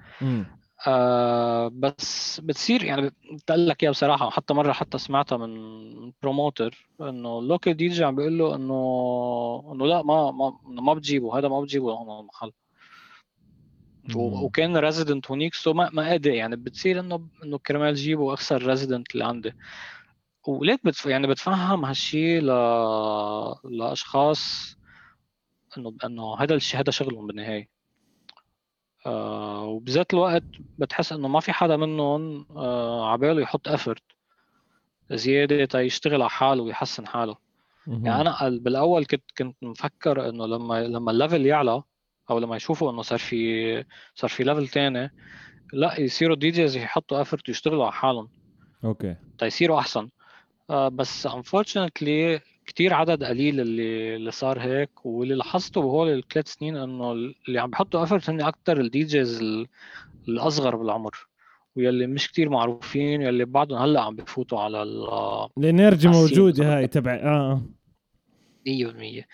آه بس بتصير يعني بتقول لك إياها بصراحة. حتى مرة حتى سمعتها من promoter إنه ال local DJ عم بيقول له إنه إنه لا ما ما ما بتجيبه هذا ما بتجيبه هون المحل. وكان resident هونيك so ما ما قادر. يعني بتصير إنه إنه كرمال جيبه اخسر resident اللي عندي و like بتف... يعني بتفهم هالشيء ل... لأشخاص إنه إنه هذا الشيء هذا شغلهم بالنهاية. آه وبذات الوقت بتحس إنه ما في حدا منهم آه عباله يحط effort زيادة تيشتغل على حاله ويحسن حاله. يعني أنا بالأول كنت كنت مفكر إنه لما لما ال level يعلى أو لما يشوفوا إنه صار في صار في level ثاني لا يصيروا DJs يحطوا effort يشتغلوا على حالهم. okay. تيصيروا أحسن. آه، بس unfortunately كتير عدد قليل اللي اللي صار هيك واللي لاحظته بهول الثلاث سنين إنه اللي عم بحطوا effort هن أكثر ال DJs الأصغر بالعمر واللي مش كتير معروفين واللي بعدهم هلأ عم بفوتوا على ال ال energy موجودة هاي تبع آه آه. 100%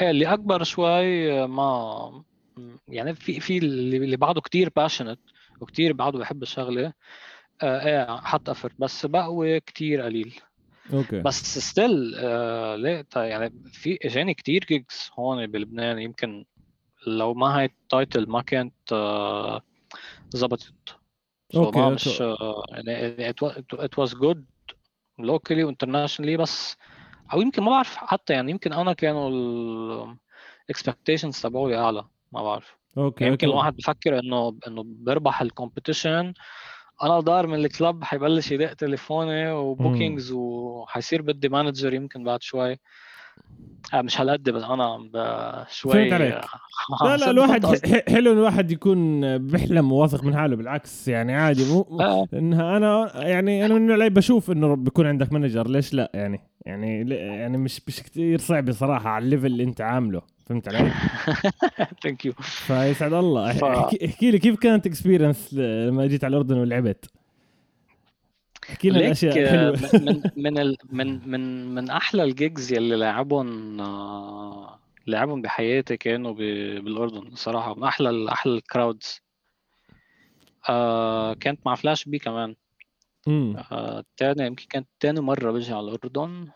إيه اللي أكبر شوي آه، ما يعني في في اللي بعده كتير passionate وكتير بعده بحب الشغلة آه إيه حط effort بس بقوي كتير قليل. okay بس still آه ليه تا- يعني في اجاني كتير gigs هون بلبنان يمكن لو ما هاي ال title ما كانت آه زبطت So okay، ما okay. مش آه، يعني it it was good locally internationally بس أو يمكن ما بعرف حتى يعني يمكن أنا كانوا ال expectations تبعولي أعلى ما بعرف okay يمكن okay. الواحد بفكر إنه إنه بربح ال competition أنا ضاهر من ال club حيبلش يدق تليفوني و bookings وحيصير بدي manager يمكن بعد شوي. آه مش هالقد بس أنا شوي. عم لا لا الواحد حلو الواحد يكون بيحلم وواثق من حاله بالعكس يعني عادي. مو آه، انها أنا يعني أنا من اللي بشوف إنه بيكون عندك manager ليش لا؟ يعني يعني يعني مش مش كثير صعب صراحة على ال level اللي أنت عامله. فهمت علي؟ thank you فيسعد الله. ف- احكي, لي كيف كانت experience لما جيت على الأردن ولعبت؟ احكي لي ليك الأشياء آه، الحلوة. من من ال من من من أحلى ال gigs يلي لعبهم آه، لعبهم بحياتي كانوا ب- بالأردن صراحة. من أحلى ال- أحلى ال crowds آه كانت مع فلاش بي كمان. آه تاني يمكن كانت تاني مرة بجي على الأردن.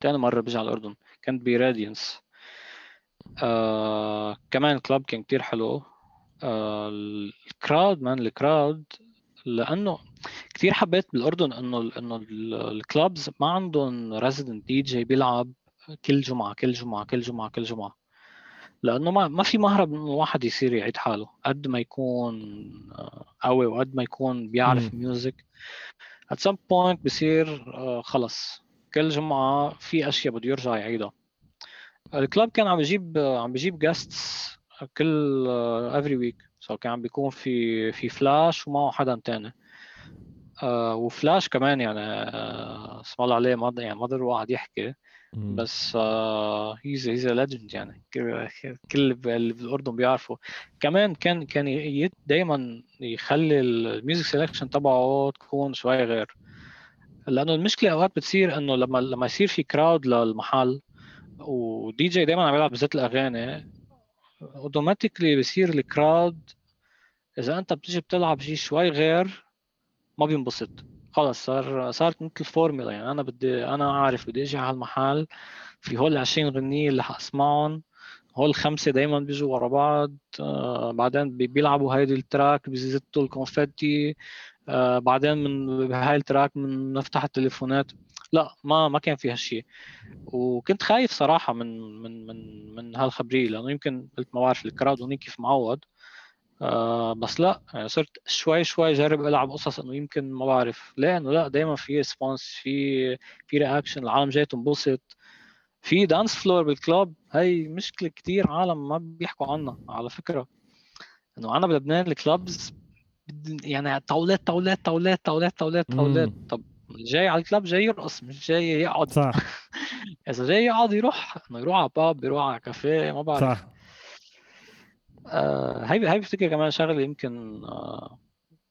تاني مرة بجي على الأردن. كانت ب Radiance آه كمان ال club كان كتير حلو. آه ال crowd man ال crowd لأنه كتير حبيت بالأردن إنه إنه ال- الclubs ما عندهم resident DJ بيلعب كل جمعة كل جمعة كل جمعة كل جمعة. لأنه ما ما في مهرب إنه الواحد يصير يعيد حاله قد ما يكون قوي وقد ما يكون بيعرف. music at some point بصير آه، خلص كل جمعة في أشياء بده يرجع يعيدها. ال club كان عم بجيب عم بجيب guests كل every week. So كان عم بيكون في في فلاش ومعه حدا تاني. آه، وفلاش كمان يعني آه، اسم الله عليه ما يعني ما ضل واحد يحكي. بس he's he's legend يعني. كل كل اللي بالأردن بيعرفوا كمان كان كان دائما يخلي ال music selection تبعه تكون شوي غير. لأنه المشكلة أوقات بتصير إنه لما لما يصير في crowd للمحل ودي جي دائما عم يلعب بالذات الأغاني. automatically بصير ال crowd إذا أنت بتيجي بتلعب شيء شوي غير ما بينبسط. خلص صار صارت مثل فورمولا يعني أنا بدي أنا عارف بدي أجي على المحل في هول 20 غنية اللي حاسمعهم هول خمسة دايما بيجوا ورا بعض. آه بعدين بي- بيلعبوا هيدي ال track بيزتوا ال confetti. آه بعدين من بهاي ال track من نفتح التليفونات. لا ما ما كان في هالشيء وكنت خايف صراحة من من من من هالخبرية لأنه يمكن قلت ما بعرف ال crowd هونيك كيف معود آه بس لا يعني صرت شوي شوي جرب ألعب قصص إنه يمكن ما بعرف ليه إنه لا دائما في response في في reaction العالم جاي تنبسط. في dance floor بال club هي مشكلة كتير عالم ما بيحكوا عنها على فكرة. إنه أنا بلبنان ال clubs بد- يعني طاولات طاولات طاولات طاولات طاولات طاولات. طب جاي على ال club جاي يرقص مش جاي يقعد. صح. إذا جاي يقعد يروح إنه يروح على باب يروح على كافيه ما بعرف. صح. آه، هاي هاي بفتكر كمان شغلة يمكن آه،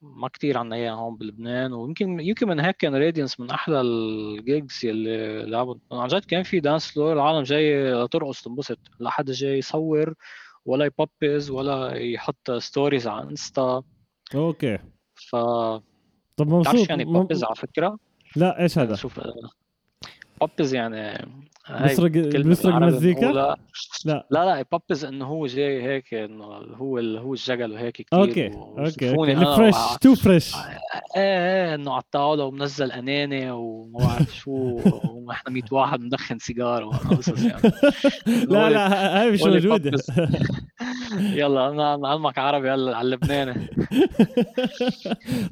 ما كتير عنا إياها هون بلبنان ويمكن يمكن من هيك كان Radiance من أحلى ال gigs يلي لعبوا عن جد كان في dance floor العالم جاي ترقص تنبسط. لا حدا جاي يصور ولا يبابز ولا يحط ستوريز على انستا أوكي. ف طب مبسوط يعني بابز على فكرة؟ لا إيش هذا؟ شوف بابز يعني بيسرق بيسرق مزيكا؟ لا. لا لا بابز إنه هو جاي هيك إنه هو ال- هو الجقل وهيك كثير أوكي أوكي وع- تو فريش إيه إيه إنه على الطاولة ومنزل أناني وما بعرف شو ونحن 100 واحد مدخن سيجار وقصص يعني. لا لا هاي مش موجودة. يلا أنا نعلمك عربي هلا على اللبناني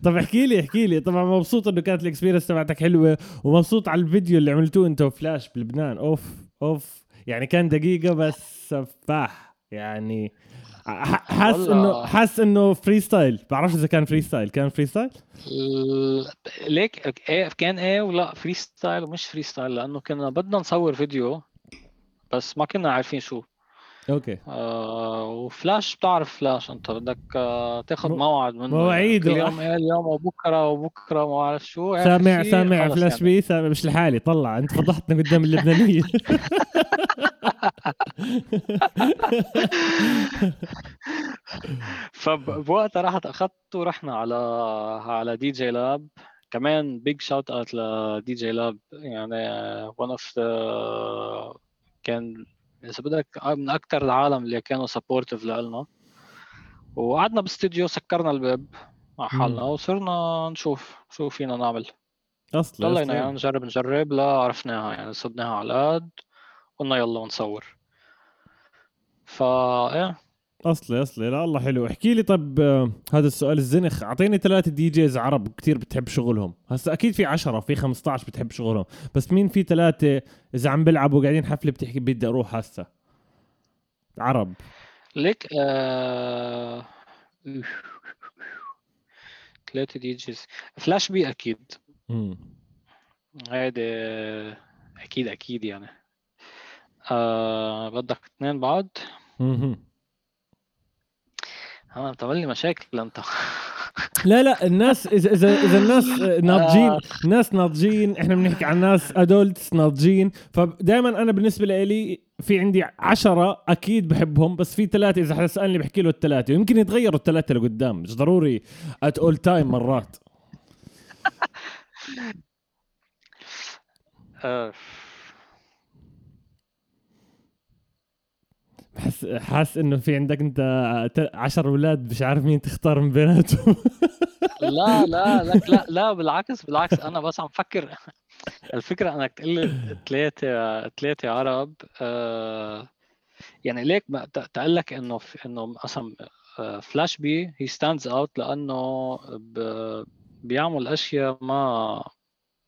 طب احكي لي احكي لي. طبعا مبسوط إنه كانت ال experience تبعتك حلوة ومبسوط على الفيديو اللي عملتوه انت وفلاش بلبنان. أوف أوف. يعني كان دقيقة بس سفاح يعني ح- حاسس والله. إنه حاسس إنه freestyle بعرفش إذا كان freestyle كان freestyle ليك إيه كان إيه ولا freestyle ومش freestyle لأنه كنا بدنا نصور فيديو بس ما كنا عارفين شو. okay. آه وفلاش بتعرف فلاش أنت بدك آه تاخذ مو- موعد منه. مواعيد كل و- يوم إيه اليوم وبكره وبكره ما بعرف شو آخر سامع سامع فلاش يعني. بي سامع مش لحالي طلع. أنت فضحتنا قدام اللبنانية. فبوقتها رحت اخذته ورحنا على على دي جي لاب. كمان بيج شوت اوت لدي جي لاب. يعني one of كان إذا بدك من أكثر العالم اللي كانوا supportive لنا وقعدنا باستديو سكرنا الباب مع حالنا. وصرنا نشوف شو فينا نعمل أصلا ضلينا. يعني نجرب نجرب لا عرفناها يعني صدناها على القد قلنا يلا ونصور فا إيه أصلي أصلي. لا الله حلو. احكي لي طب آه، هذا السؤال الزنخ. أعطيني ثلاثة DJs عرب كتير بتحب شغلهم. هسا أكيد في 10 في 15 بتحب شغلهم. بس مين في ثلاثة إذا عم بيلعبوا قاعدين حفلة بتحكي بدي أروح هسا؟ عرب. ليك آه... ثلاثة دي جيز. فلاش بي أكيد. مم. هيدي أكيد أكيد يعني. آه... بدك اثنين بعد؟ مهم. أنا بتعمل لي مشاكل أنت. لا لا الناس اذا اذا إذا الناس آه، ناضجين ناس ناضجين إحنا بنحكي عن ناس adults ناضجين. فدائما أنا بالنسبة لي في عندي عشرة أكيد بحبهم بس في ثلاثة إذا حدا سالني بحكي له الثلاثة. ويمكن يتغيروا الثلاثة لقدام مش ضروري at all time مرات. حس حاس إنه في عندك أنت عشر أولاد مش عارف مين تختار من بيناتهم. لا لا لك لا لا بالعكس بالعكس. أنا بس عم فكر. الفكرة إنك تقول لي ثلاثة ثلاثة عرب آه يعني ليك تقول لك إنه إنه آه، فلاش بي هي stands out لأنه بيعمل أشياء ما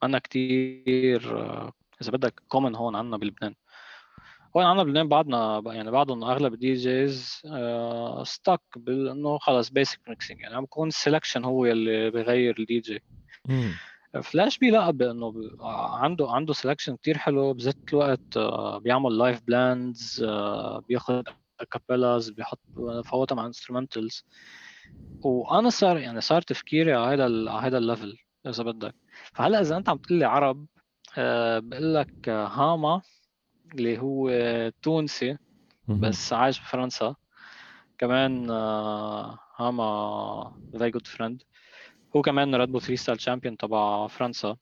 أنا كتير آه، إذا بدك common هون عنا بلبنان هون عنا بلبنان بعدنا يعني بعضهم اغلب ال DJs stuck بانه خلص basic mixing يعني عم بكون ال selection هو اللي بيغير الدي جي. فلاش بيلقى بانه ب- عنده عنده سelection كتير حلو. بذات الوقت آه، بيعمل live blends بياخذ acapellas بيحط فوتها مع instrumentals وأنا صار يعني صار تفكيري على هذا على هذا ال level إذا بدك. فهلأ إذا أنت عم تقول لي عرب آه، بقول لك آه، هاما اللي هو تونسي. بس عايش بفرنسا. كمان آه، هاما very good friend هو كمان Red Bull 3 Style champion تبع فرنسا.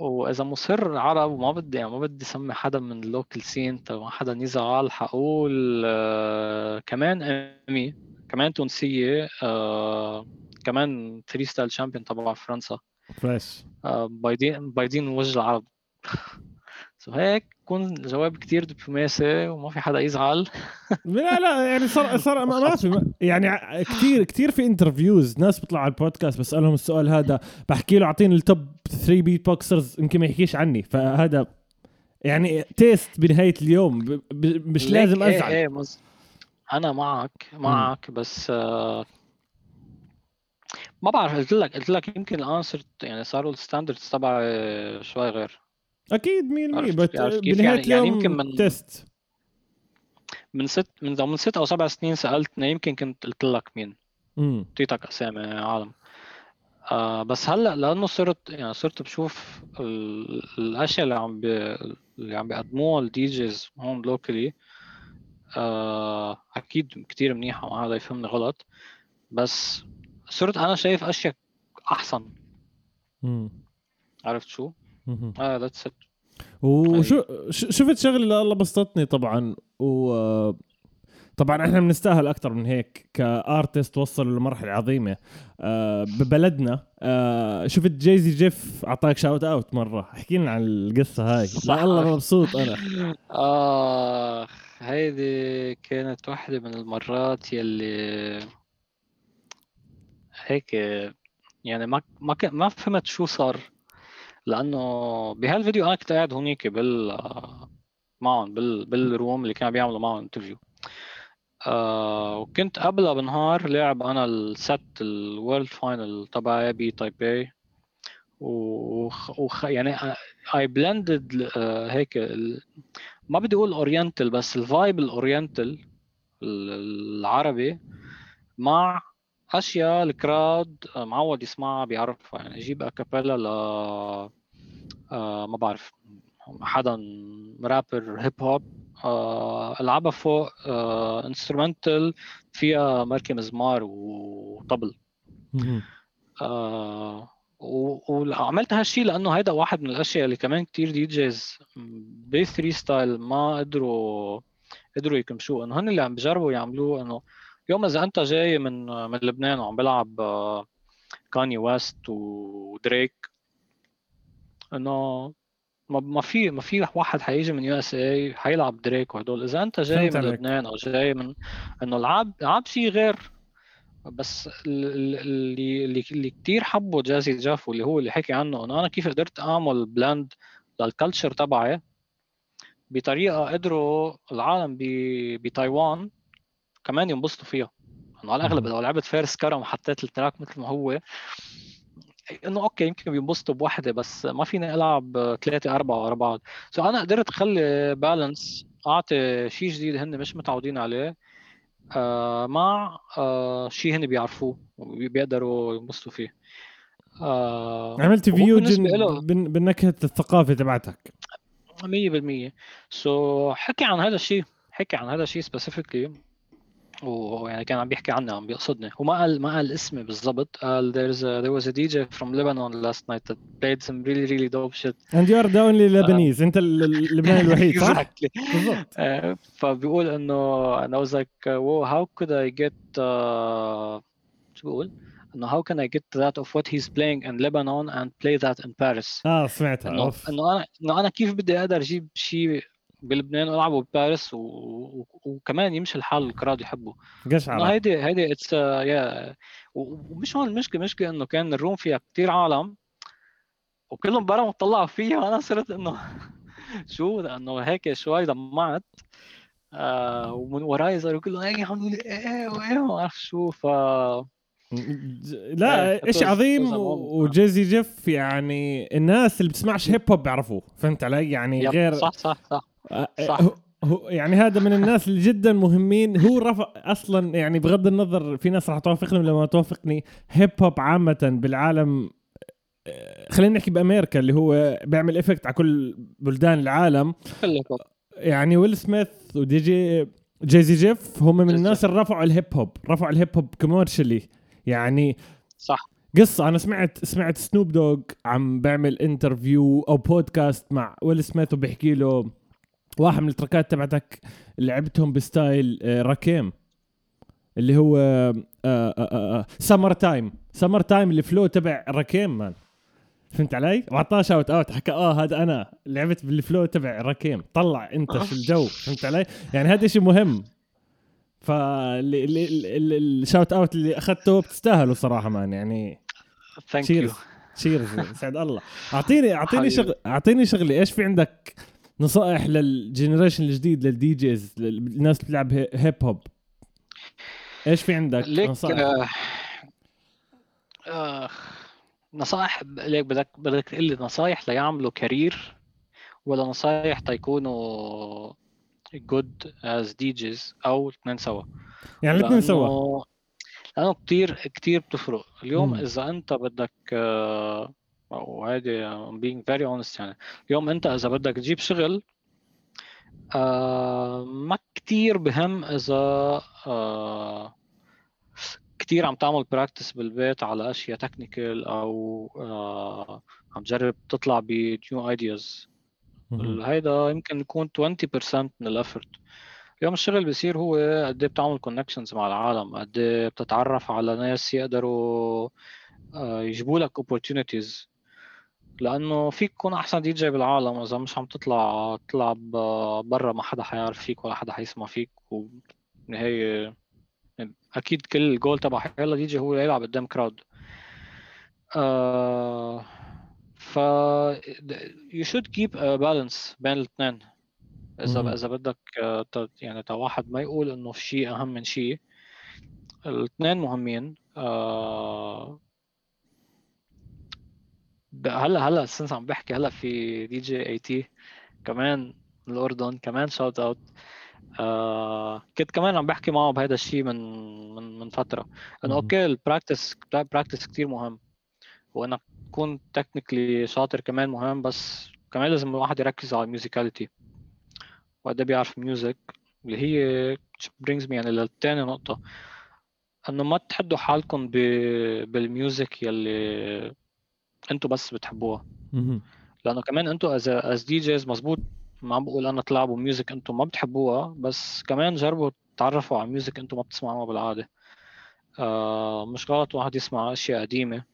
وإذا مصر عرب وما بدي يعني ما بدي أسمي حدا من ال local scene تما حدا يزعل حقول آه كمان أمي كمان تونسية آه كمان 3 Style champion تبع فرنسا. آه مبيضين مبيضين وجه العرب. so هيك يكون جواب كتير دبلوماسي وما في حدا يزعل. لا لا يعني صار صار ما في يعني كثير كثير في interviews ناس بيطلعوا على البودكاست بسألهم السؤال هذا بحكي له أعطيني ال top 3 beatboxers يمكن ما يحكيش عني فهذا يعني taste بنهاية اليوم ب- ب- مش لازم إيه أزعل. إيه مز... أنا معك معك بس آه ما بعرف قلت لك قلت لك يمكن ال answer يعني صاروا ال standards تبعي شوي غير. أكيد 100% عرفت- بس؟ بنهاية يعني- يعني اليوم يمكن من- تيست من ست من من ست أو سبع سنين سالتني يمكن كنت قلت لك مين. أعطيتك أسامي عالم. آه بس هلأ لأنه صرت يعني صرت بشوف ال- الأشياء اللي عم بي اللي عم بيقدموها ال DJs هون locally آه أكيد كتير منيحه ما حدا يفهمني غلط. بس صرت أنا شايف أشياء أحسن. امم عرفت شو؟ آه that's it وشو ش- شفت شغله اللي الله بسطتني طبعا و طبعا إحنا بنستاهل أكثر من هيك ك artist وصلوا لمرحلة عظيمة. آه ببلدنا. آه شفت Jazzy Jeff أعطاك shout out مرة. احكي لنا عن القصة هاي. لا الله مبسوط أنا. آه هيدي كانت واحدة من المرات يلي هيك يعني ما ما ما فهمت شو صار. لأنه بهالفيديو أنا كنت قاعد هونيك بال معهم بال بال room اللي كانوا بيعملوا معهم interview آه وكنت قبلها بنهار لاعب أنا ال set ال world final تبعي ب Taipei وخ... يعني I blended هيك ال... ما بدي أقول oriental بس ال vibe ال oriental العربي مع اشياء ال crowd معود يسمعها بيعرفها يعني أجيب acapella ل آه ما بعرف حدا rapper hip hop آه ألعبها فوق آه instrumental فيها مركي مزمار وطبل. آه وعملت هالشيء لأنه هيدا واحد من الأشياء اللي كمان كتير DJs ب 3 Style ما قدروا قدروا يكمشوه. إنه هن اللي عم بيجربوا يعملوه إنه يوم إذا أنت جاي من من لبنان وعم بلعب Kanye West و Drake إنه ما في ما في واحد حيجي من USA حيلعب دريك وهدول. إذا أنت جاي من لبنان أو جاي من إنه إلعب إلعب شيء غير بس اللي اللي اللي كثير حبوا Jazzy Jeff واللي هو اللي حكي عنه إنه أنا كيف قدرت أعمل blend لل culture تبعي بطريقة قدروا العالم بتايوان. كمان ينبسطوا فيها. إنه على الأغلب لو لعبت فارس كرم وحطيت ال track مثل ما هو إنه okay يمكن بينبسطوا بوحدة بس ما فيني ألعب ثلاثة أربعة ورا بعض. so أنا قدرت أخلي balance أعطي شيء جديد هن مش متعودين عليه. آه مع آه شيء هن بيعرفوه وبيقدروا ينبسطوا فيه. آه عملت fusion بالنكهة الثقافة تبعتك. 100% so so, حكي عن هذا الشيء حكي عن هذا الشيء specifically ويعني كان عم بيحكي عني عم بيقصدني وما قال ما قال اسمي بالضبط قال there's a, there was a DJ from Lebanon last night that played some really really dope shit and you are the only Lebanese انت اللبناني الوحيد صح؟ بالضبط فبيقول انه أنا was like whoa how could I get uh, شو بقول؟ انه how can I get that of what he's playing in Lebanon and play that in Paris آه سمعتها انه أنا انه أنا كيف بدي أقدر أجيب شيء بلبنان والعبوا بباريس و... و... وكمان يمشي الحال الكراد يحبوا قشعر هيدي هيدي اتس يا ومش هون المشكلة المشكلة إنه كان الروم فيها كثير عالم وكلهم برا طلعوا فيها. وأنا صرت إنه شو إنه هيك شوي دمعت. آه ومن وراي صاروا كلهم هيك عملوا لي إيه وإيه ما بعرف شو. ف لا إيه، إيش عظيم وجيزي جيف يعني الناس اللي بتسمعش هيب هوب بيعرفوه. فهمت علي؟ يعني غير صح صح صح. صح. هو يعني هذا من الناس اللي جدا مهمين. هو رفع أصلا يعني بغض النظر في ناس راح توافقني ولا ما توافقني hip hop عامة بالعالم آه، خلينا نحكي بأمريكا اللي هو بيعمل effect على كل بلدان العالم. يعني ويل سميث و DJ Jazzy Jeff هم من الناس اللي رفعوا ال hip hop رفعوا ال hip hop commercially يعني صح. قصة أنا سمعت سمعت سنوب دوغ عم بيعمل interview أو بودكاست مع ويل سميث وبيحكي له واحد من ال tracks تبعتك لعبتهم ب style آه، راكيم اللي هو Summertime. Summertime ال flow تبع راكيم man. فهمت علي؟ واعطاه shout out حكى آه هذا أنا لعبت بال flow تبع راكيم. طلع أنت في الجو فهمت علي؟ يعني هذا شيء مهم. فال shout out اللي أخذته بتستاهلوا صراحة man يعني. thank you cheers سعد الله. أعطيني أعطيني شغل أعطيني شغله إيش في عندك؟ نصائح لل generation الجديد لل DJs الناس اللي بتلعب hip hop إيش في عندك نصائح؟ آه آه نصائح ليك بدك بدك تقول لي نصائح ليعملوا career ولا نصائح تيكونوا good as DJs أو الاثنين سوا؟ يعني الاثنين سوا. لأنه كثير كثير بتفرق. اليوم مم. إذا أنت بدك آه، وهذه I'm being very honest يعني. اليوم أنت إذا بدك تجيب شغل آه ما كثير بهم إذا آه كثير عم تعمل practice بالبيت على أشياء technical أو آه عم تجرب تطلع ب new ideas هيدا يمكن يكون 20% من ال effort اليوم الشغل بيصير هو قد إيه بتعمل connections مع العالم قد إيه بتتعرف على ناس يقدروا آه، يجيبوا لك opportunities. لأنه فيك تكون أحسن دي جي بالعالم إذا مش عم تطلع تلعب برا ما حدا حيعرف فيك ولا حدا حيسمع فيك وبالنهاية أكيد كل الجول تبع يلا دي جي هو يلعب قدام crowd آه ف should keep a balance بين الاثنين. إذا. إذا بدك آه، يعني تا واحد ما يقول إنه في شيء أهم من شيء الاثنين مهمين. آه، ب- هلا هلا سنس عم بحكي هلا في دي جي اي تي كمان الاردن كمان شوت اوت آه كنت كمان عم بحكي معه بهذا الشيء من من من فترة إنه. أوكي البراكتس براكتس كثير مهم وإنك تكون تكنيكلي شاطر كمان مهم بس كمان لازم الواحد يركز على الميوزيكاليتي وقد بيعرف ميوزك اللي هي برينجز مي يعني للتاني نقطة إنه ما تحدوا حالكم ب... بال music يلي أنتوا بس بتحبوها. لأنه كمان أنتوا as as DJs مزبوط ما عم بقول أنا تلعبوا music أنتوا ما بتحبوها بس كمان جربوا تتعرفوا على music أنتوا ما بتسمعوها بالعادة. آه مش غلط واحد يسمع أشياء قديمة.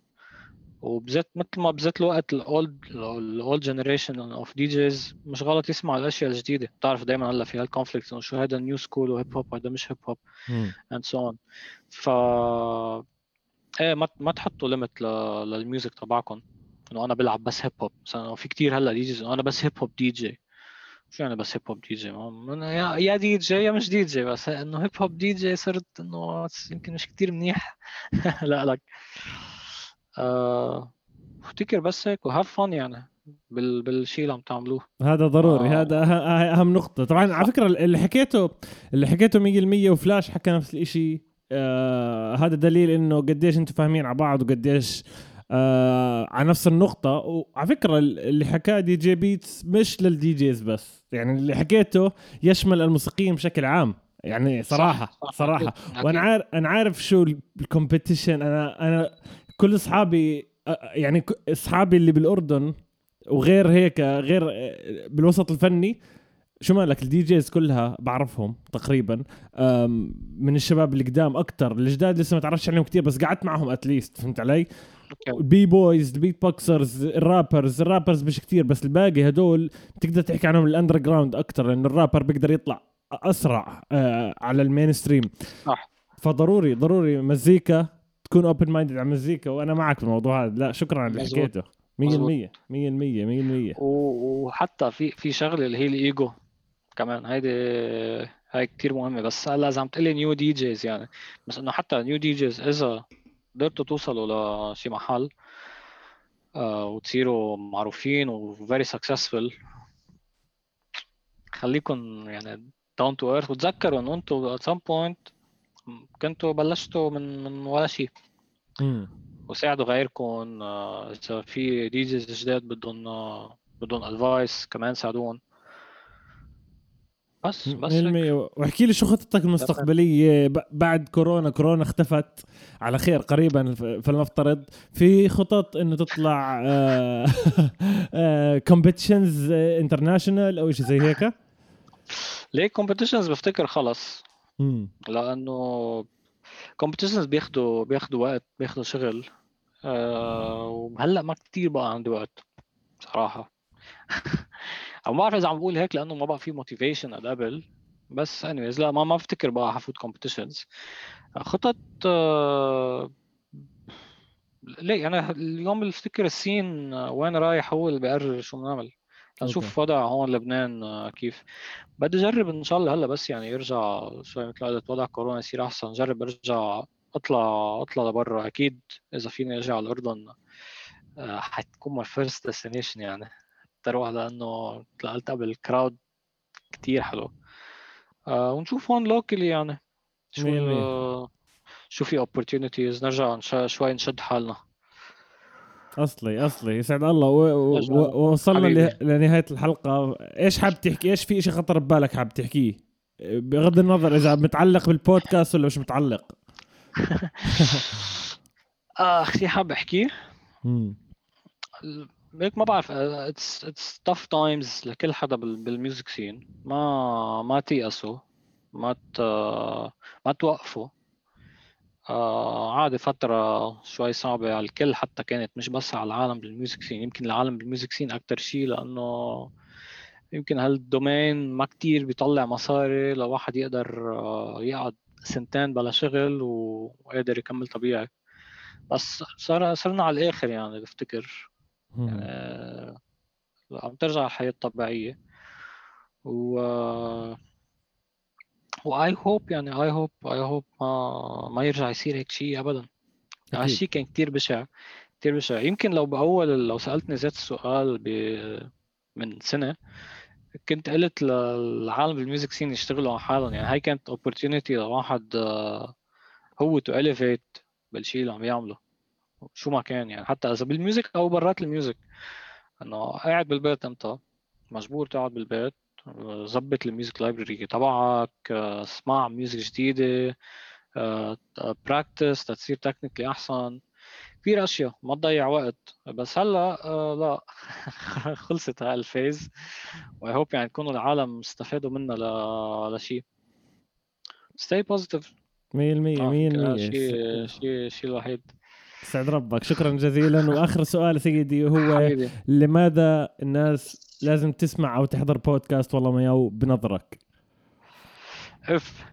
وبذات مثل ما بذات الوقت ال old ال old generation of DJs مش غلط يسمع الأشياء الجديدة. بتعرف دائما هلأ في هال conflict إنه شو هذا new school و hip hop وهذا مش hip hop. and so on ف إيه ما ما تحطوا limit لل music تبعكم. إنه أنا بلعب بس hip hop مثلا في كثير هلأ DJs أنا بس hip hop DJ شو يعني بس hip hop DJ يا يا دي جي يا مش دي جي بس إنه hip hop DJ صرت إنه يمكن مش كثير منيح. لا لك. آه، افتكر بس هيك و have fun يعني. بال بالشيء اللي عم تعملوه. هذا ضروري. آه. هذا أه- أهم نقطة. طبعا على فكرة اللي حكيته اللي حكيته 100% وفلاش حكى نفس الإشي. آه هذا دليل إنه قديش أنتم فاهمين على بعض وقديش آه على نفس النقطة. وعلى فكرة اللي حكاه DJ Beats مش لل DJs بس. يعني اللي حكيته يشمل الموسيقيين بشكل عام. يعني صراحة صح، صح، صراحة. وأنا. عارف أنا عارف شو ال competition أنا أنا كل أصحابي أ- يعني أصحابي اللي بالأردن وغير هيك غير آه، بالوسط الفني شو مالك ال DJs كلها بعرفهم تقريبا من الشباب اللي قدام أكثر الجداد لسه ما تعرفش عليهم كثير بس قعدت معهم at least فهمت علي. ال B-boys ال beatboxers ال rappers ال rappers مش كثير بس الباقي هدول تقدر تحكي عنهم ال underground أكثر لأن الرابر بيقدر يطلع أسرع آه على ال mainstream صح. فضروري ضروري مزيكا تكون open minded على مزيكا وأنا معك في الموضوع هذا. لا شكرا على اللي. حكيته. 100% 100% مزبوط. 100% 100% و- وحتى في في شغلة اللي هي الإيجو. كمان. هيدي هاي كتير مهمة بس هلأ إذا عم تقلي نيو دي جيز يعني بس إنه حتى نيو دي جيز إذا قدرتوا توصلوا لشي محل آه وتصيروا معروفين و very successful خليكم يعني down to earth. وتذكروا إنه أنتم at some point كنتوا بلشتوا من من ولا شيء. وساعدوا غيركم آه، إذا في DJs جداد بدهم بدهم advice كمان ساعدوهم بس بس هيك. 100% واحكي لي شو خطتك المستقبلية بعد كورونا؟ كورونا اختفت على خير قريبا فلنفترض. في خطط إنه تطلع competitions international أو شيء زي هيك؟ ليه competitions بفتكر خلص. لأنه competitions بياخدوا بياخدوا وقت بياخدوا شغل. أه وهلأ ما كتير بقى عندي وقت بصراحه أو ما بعرف إذا عم بقول هيك لأنه ما بقى في motivation قبل بس anyways لا ما ما بفتكر بقى حفوت competitions خطط آه، ليه؟ أنا اليوم اللي بفتكر ال scene آه، وين رايح هو اللي بيقرر شو بنعمل لنشوف وضع هون لبنان آه، كيف. بدي أجرب إن شاء الله هلأ بس يعني يرجع شوي مثل قلت وضع كورونا يصير أحسن. جرب ارجع اطلع اطلع لبرا. أكيد إذا فيني أرجع على الأردن حتكون my first destination يعني. تروح لأنه مثل ما قلت قبل ال crowd كتير حلو. آه ونشوف هون locally يعني. شو مية. شو في opportunities. نرجع شوي نشد حالنا. أصلي أصلي. يسعد الله. و- و- و-. ووصلنا. ل- لنهاية الحلقة. إيش حاب تحكي؟ إيش في شيء خطر ببالك حاب تحكيه؟ بغض النظر إذا متعلق بالبودكاست ولا مش متعلق. اخ شي حاب احكيه هيك ما بعرف it's it's tough times لكل حدا بال- بال music scene ما ما تيأسوا ما ت... ما توقفوا. آه عادي فترة شوي صعبة على الكل حتى كانت مش بس على العالم بال music scene يمكن العالم بال music scene أكتر شيء لأنه يمكن هال domain ما كتير بيطلع مصاري لو واحد يقدر آه، يقعد سنتين بلا شغل وقادر يكمل طبيعي. بس صار صرنا على الآخر يعني بفتكر. يعني عم ترجع الحياة الطبيعية و و I hope يعني I hope I hope ما ما يرجع يصير هيك شيء ابدا. يعني هالشيء كان كتير بشع كتير بشع. يمكن لو بأول لو سألتني ذات السؤال ب... من سنة كنت قلت للعالم بال music scene يشتغلوا على حالهم يعني هاي كانت opportunity لواحد آه، how to elevate بالشيء اللي عم يعمله. شو ما كان يعني. حتى إذا بال music أو برات ال music إنه قاعد بالبيت أنت مجبور تقعد بالبيت ظبط ال music library تبعك اسمع music جديدة practice تصير technically أحسن. كثير اشياء ما تضيع وقت. بس هلأ آه لا خلصت هاي ال phase. و I hope يعني تكونوا العالم استفادوا منها ل... لشيء stay positive. 100% 100% شيء شيء شيء الوحيد. سعد ربك شكرا جزيلا. وآخر سؤال سيدي هو حبيبي. لماذا الناس لازم تسمع أو تحضر بودكاست والله ما يو بنظرك؟ إف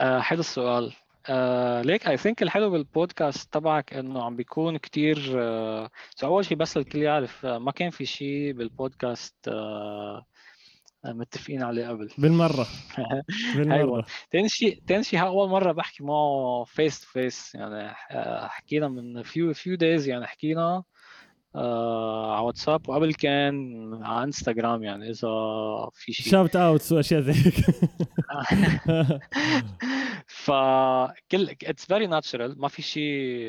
آه حلو السؤال. آه ليك I think الحلو بالبودكاست تبعك إنه عم بيكون كتير آه أول شيء بس الكل يعرف آه ما كان في شيء بالبودكاست آه متفقين عليه قبل. بالمرة. بالمرة. ثاني شيء ثاني شيء أول مرة بحكي معه face to face يعني حكينا من few few days يعني حكينا آه على واتساب وقبل كان على انستغرام يعني إذا في شيء shout outs واشياء زي هيك. ف كل it's very natural ما في شيء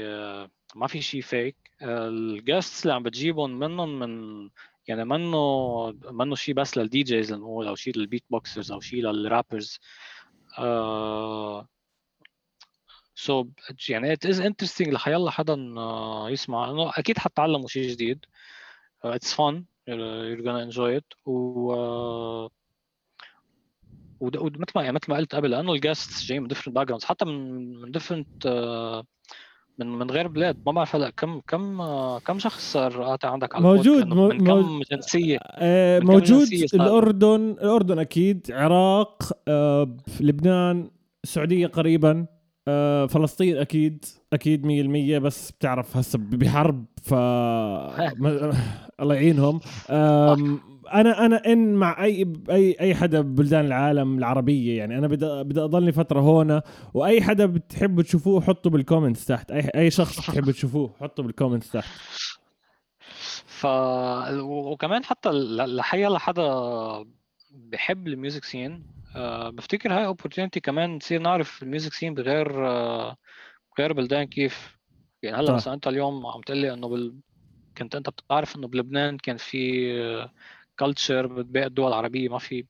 ما في شيء fake ال guests اللي عم بتجيبهم منهم من يعني منه منه شيء بس لل DJs نقول أو شيء لل beatboxers أو شيء لل rappers so so, يعني it is interesting لحيلا حدا آه، يسمع. إنه أكيد حتعلموا شيء جديد. it's fun you're gonna it. و uh, ومثل ما يعني مثل ما قلت قبل لأنه ال guests جاي من different backgrounds حتى من من different من من غير بلاد. ما بعرف هلا كم كم كم شخص صار قاطع عندك على موجود مو من كم جنسية؟ آه موجود الأردن الأردن أكيد عراق آه لبنان السعودية قريبا آه فلسطين أكيد أكيد 100% بس بتعرف هسه بحرب ف الله يعينهم. أنا أنا إن مع أي أي أي حدا ببلدان العالم العربية يعني أنا بدي بدي أضلني فترة هون وأي حدا بتحبوا تشوفوه حطوا بال comments تحت. أي أي شخص بتحبوا تشوفوه حطوا بال comments تحت. ف وكمان حتى لحيا لحدا بحب ال music scene أه بفتكر هاي opportunity كمان نصير نعرف ال music scene بغير أه بغير بلدان كيف. يعني هلأ مثلا أنت اليوم عم تقول لي إنه بال... كنت أنت بتعرف إنه بلبنان كان في culture بباقي الدول العربية ما في.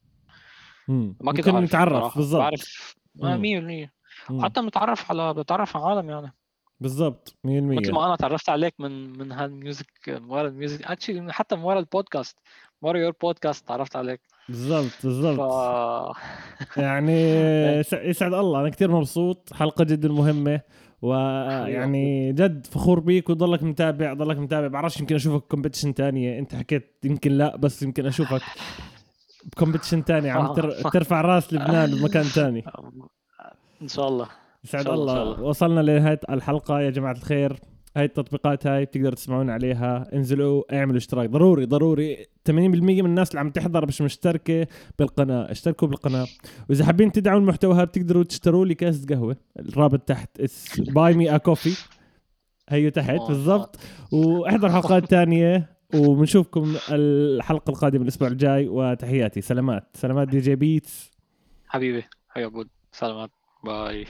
ما كنت عارف نتعرف بالضبط. بعرف. 100% وحتى بنتعرف على بنتعرف على عالم يعني. بالضبط. 100% مثل ما أنا تعرفت عليك من من هال music من ورا ال music actually حتى من ورا البودكاست من ورا your podcast تعرفت عليك. بالضبط بالضبط. ف... يعني يسعد الله. أنا كثير مبسوط. حلقة جدا مهمة. ويعني جد فخور بيك وضلك متابع ضلك متابع. بعرفش يمكن أشوفك competition ثانية أنت حكيت يمكن لا بس يمكن أشوفك ب competition ثاني عم ترفع راس لبنان بمكان ثاني إن شاء الله. يسعد الله. وصلنا لنهاية الحلقة. يا جماعة الخير. هاي التطبيقات هاي بتقدروا تسمعون عليها. انزلوا اعملوا اشتراك. ضروري ضروري. 80% من الناس اللي عم تحضر مش مشتركة بالقناة. اشتركوا بالقناة. وإذا حابين تدعموا المحتوى بتقدروا تشتروا لي كاسه قهوة. الرابط تحت. Buy Me a Coffee هيو تحت بالضبط. واحضر حلقات ثانية وبنشوفكم الحلقة القادمة الأسبوع الجاي. وتحياتي. سلامات. سلامات DJ Beats. حبيبي. حبيبي عبود سلامات. bye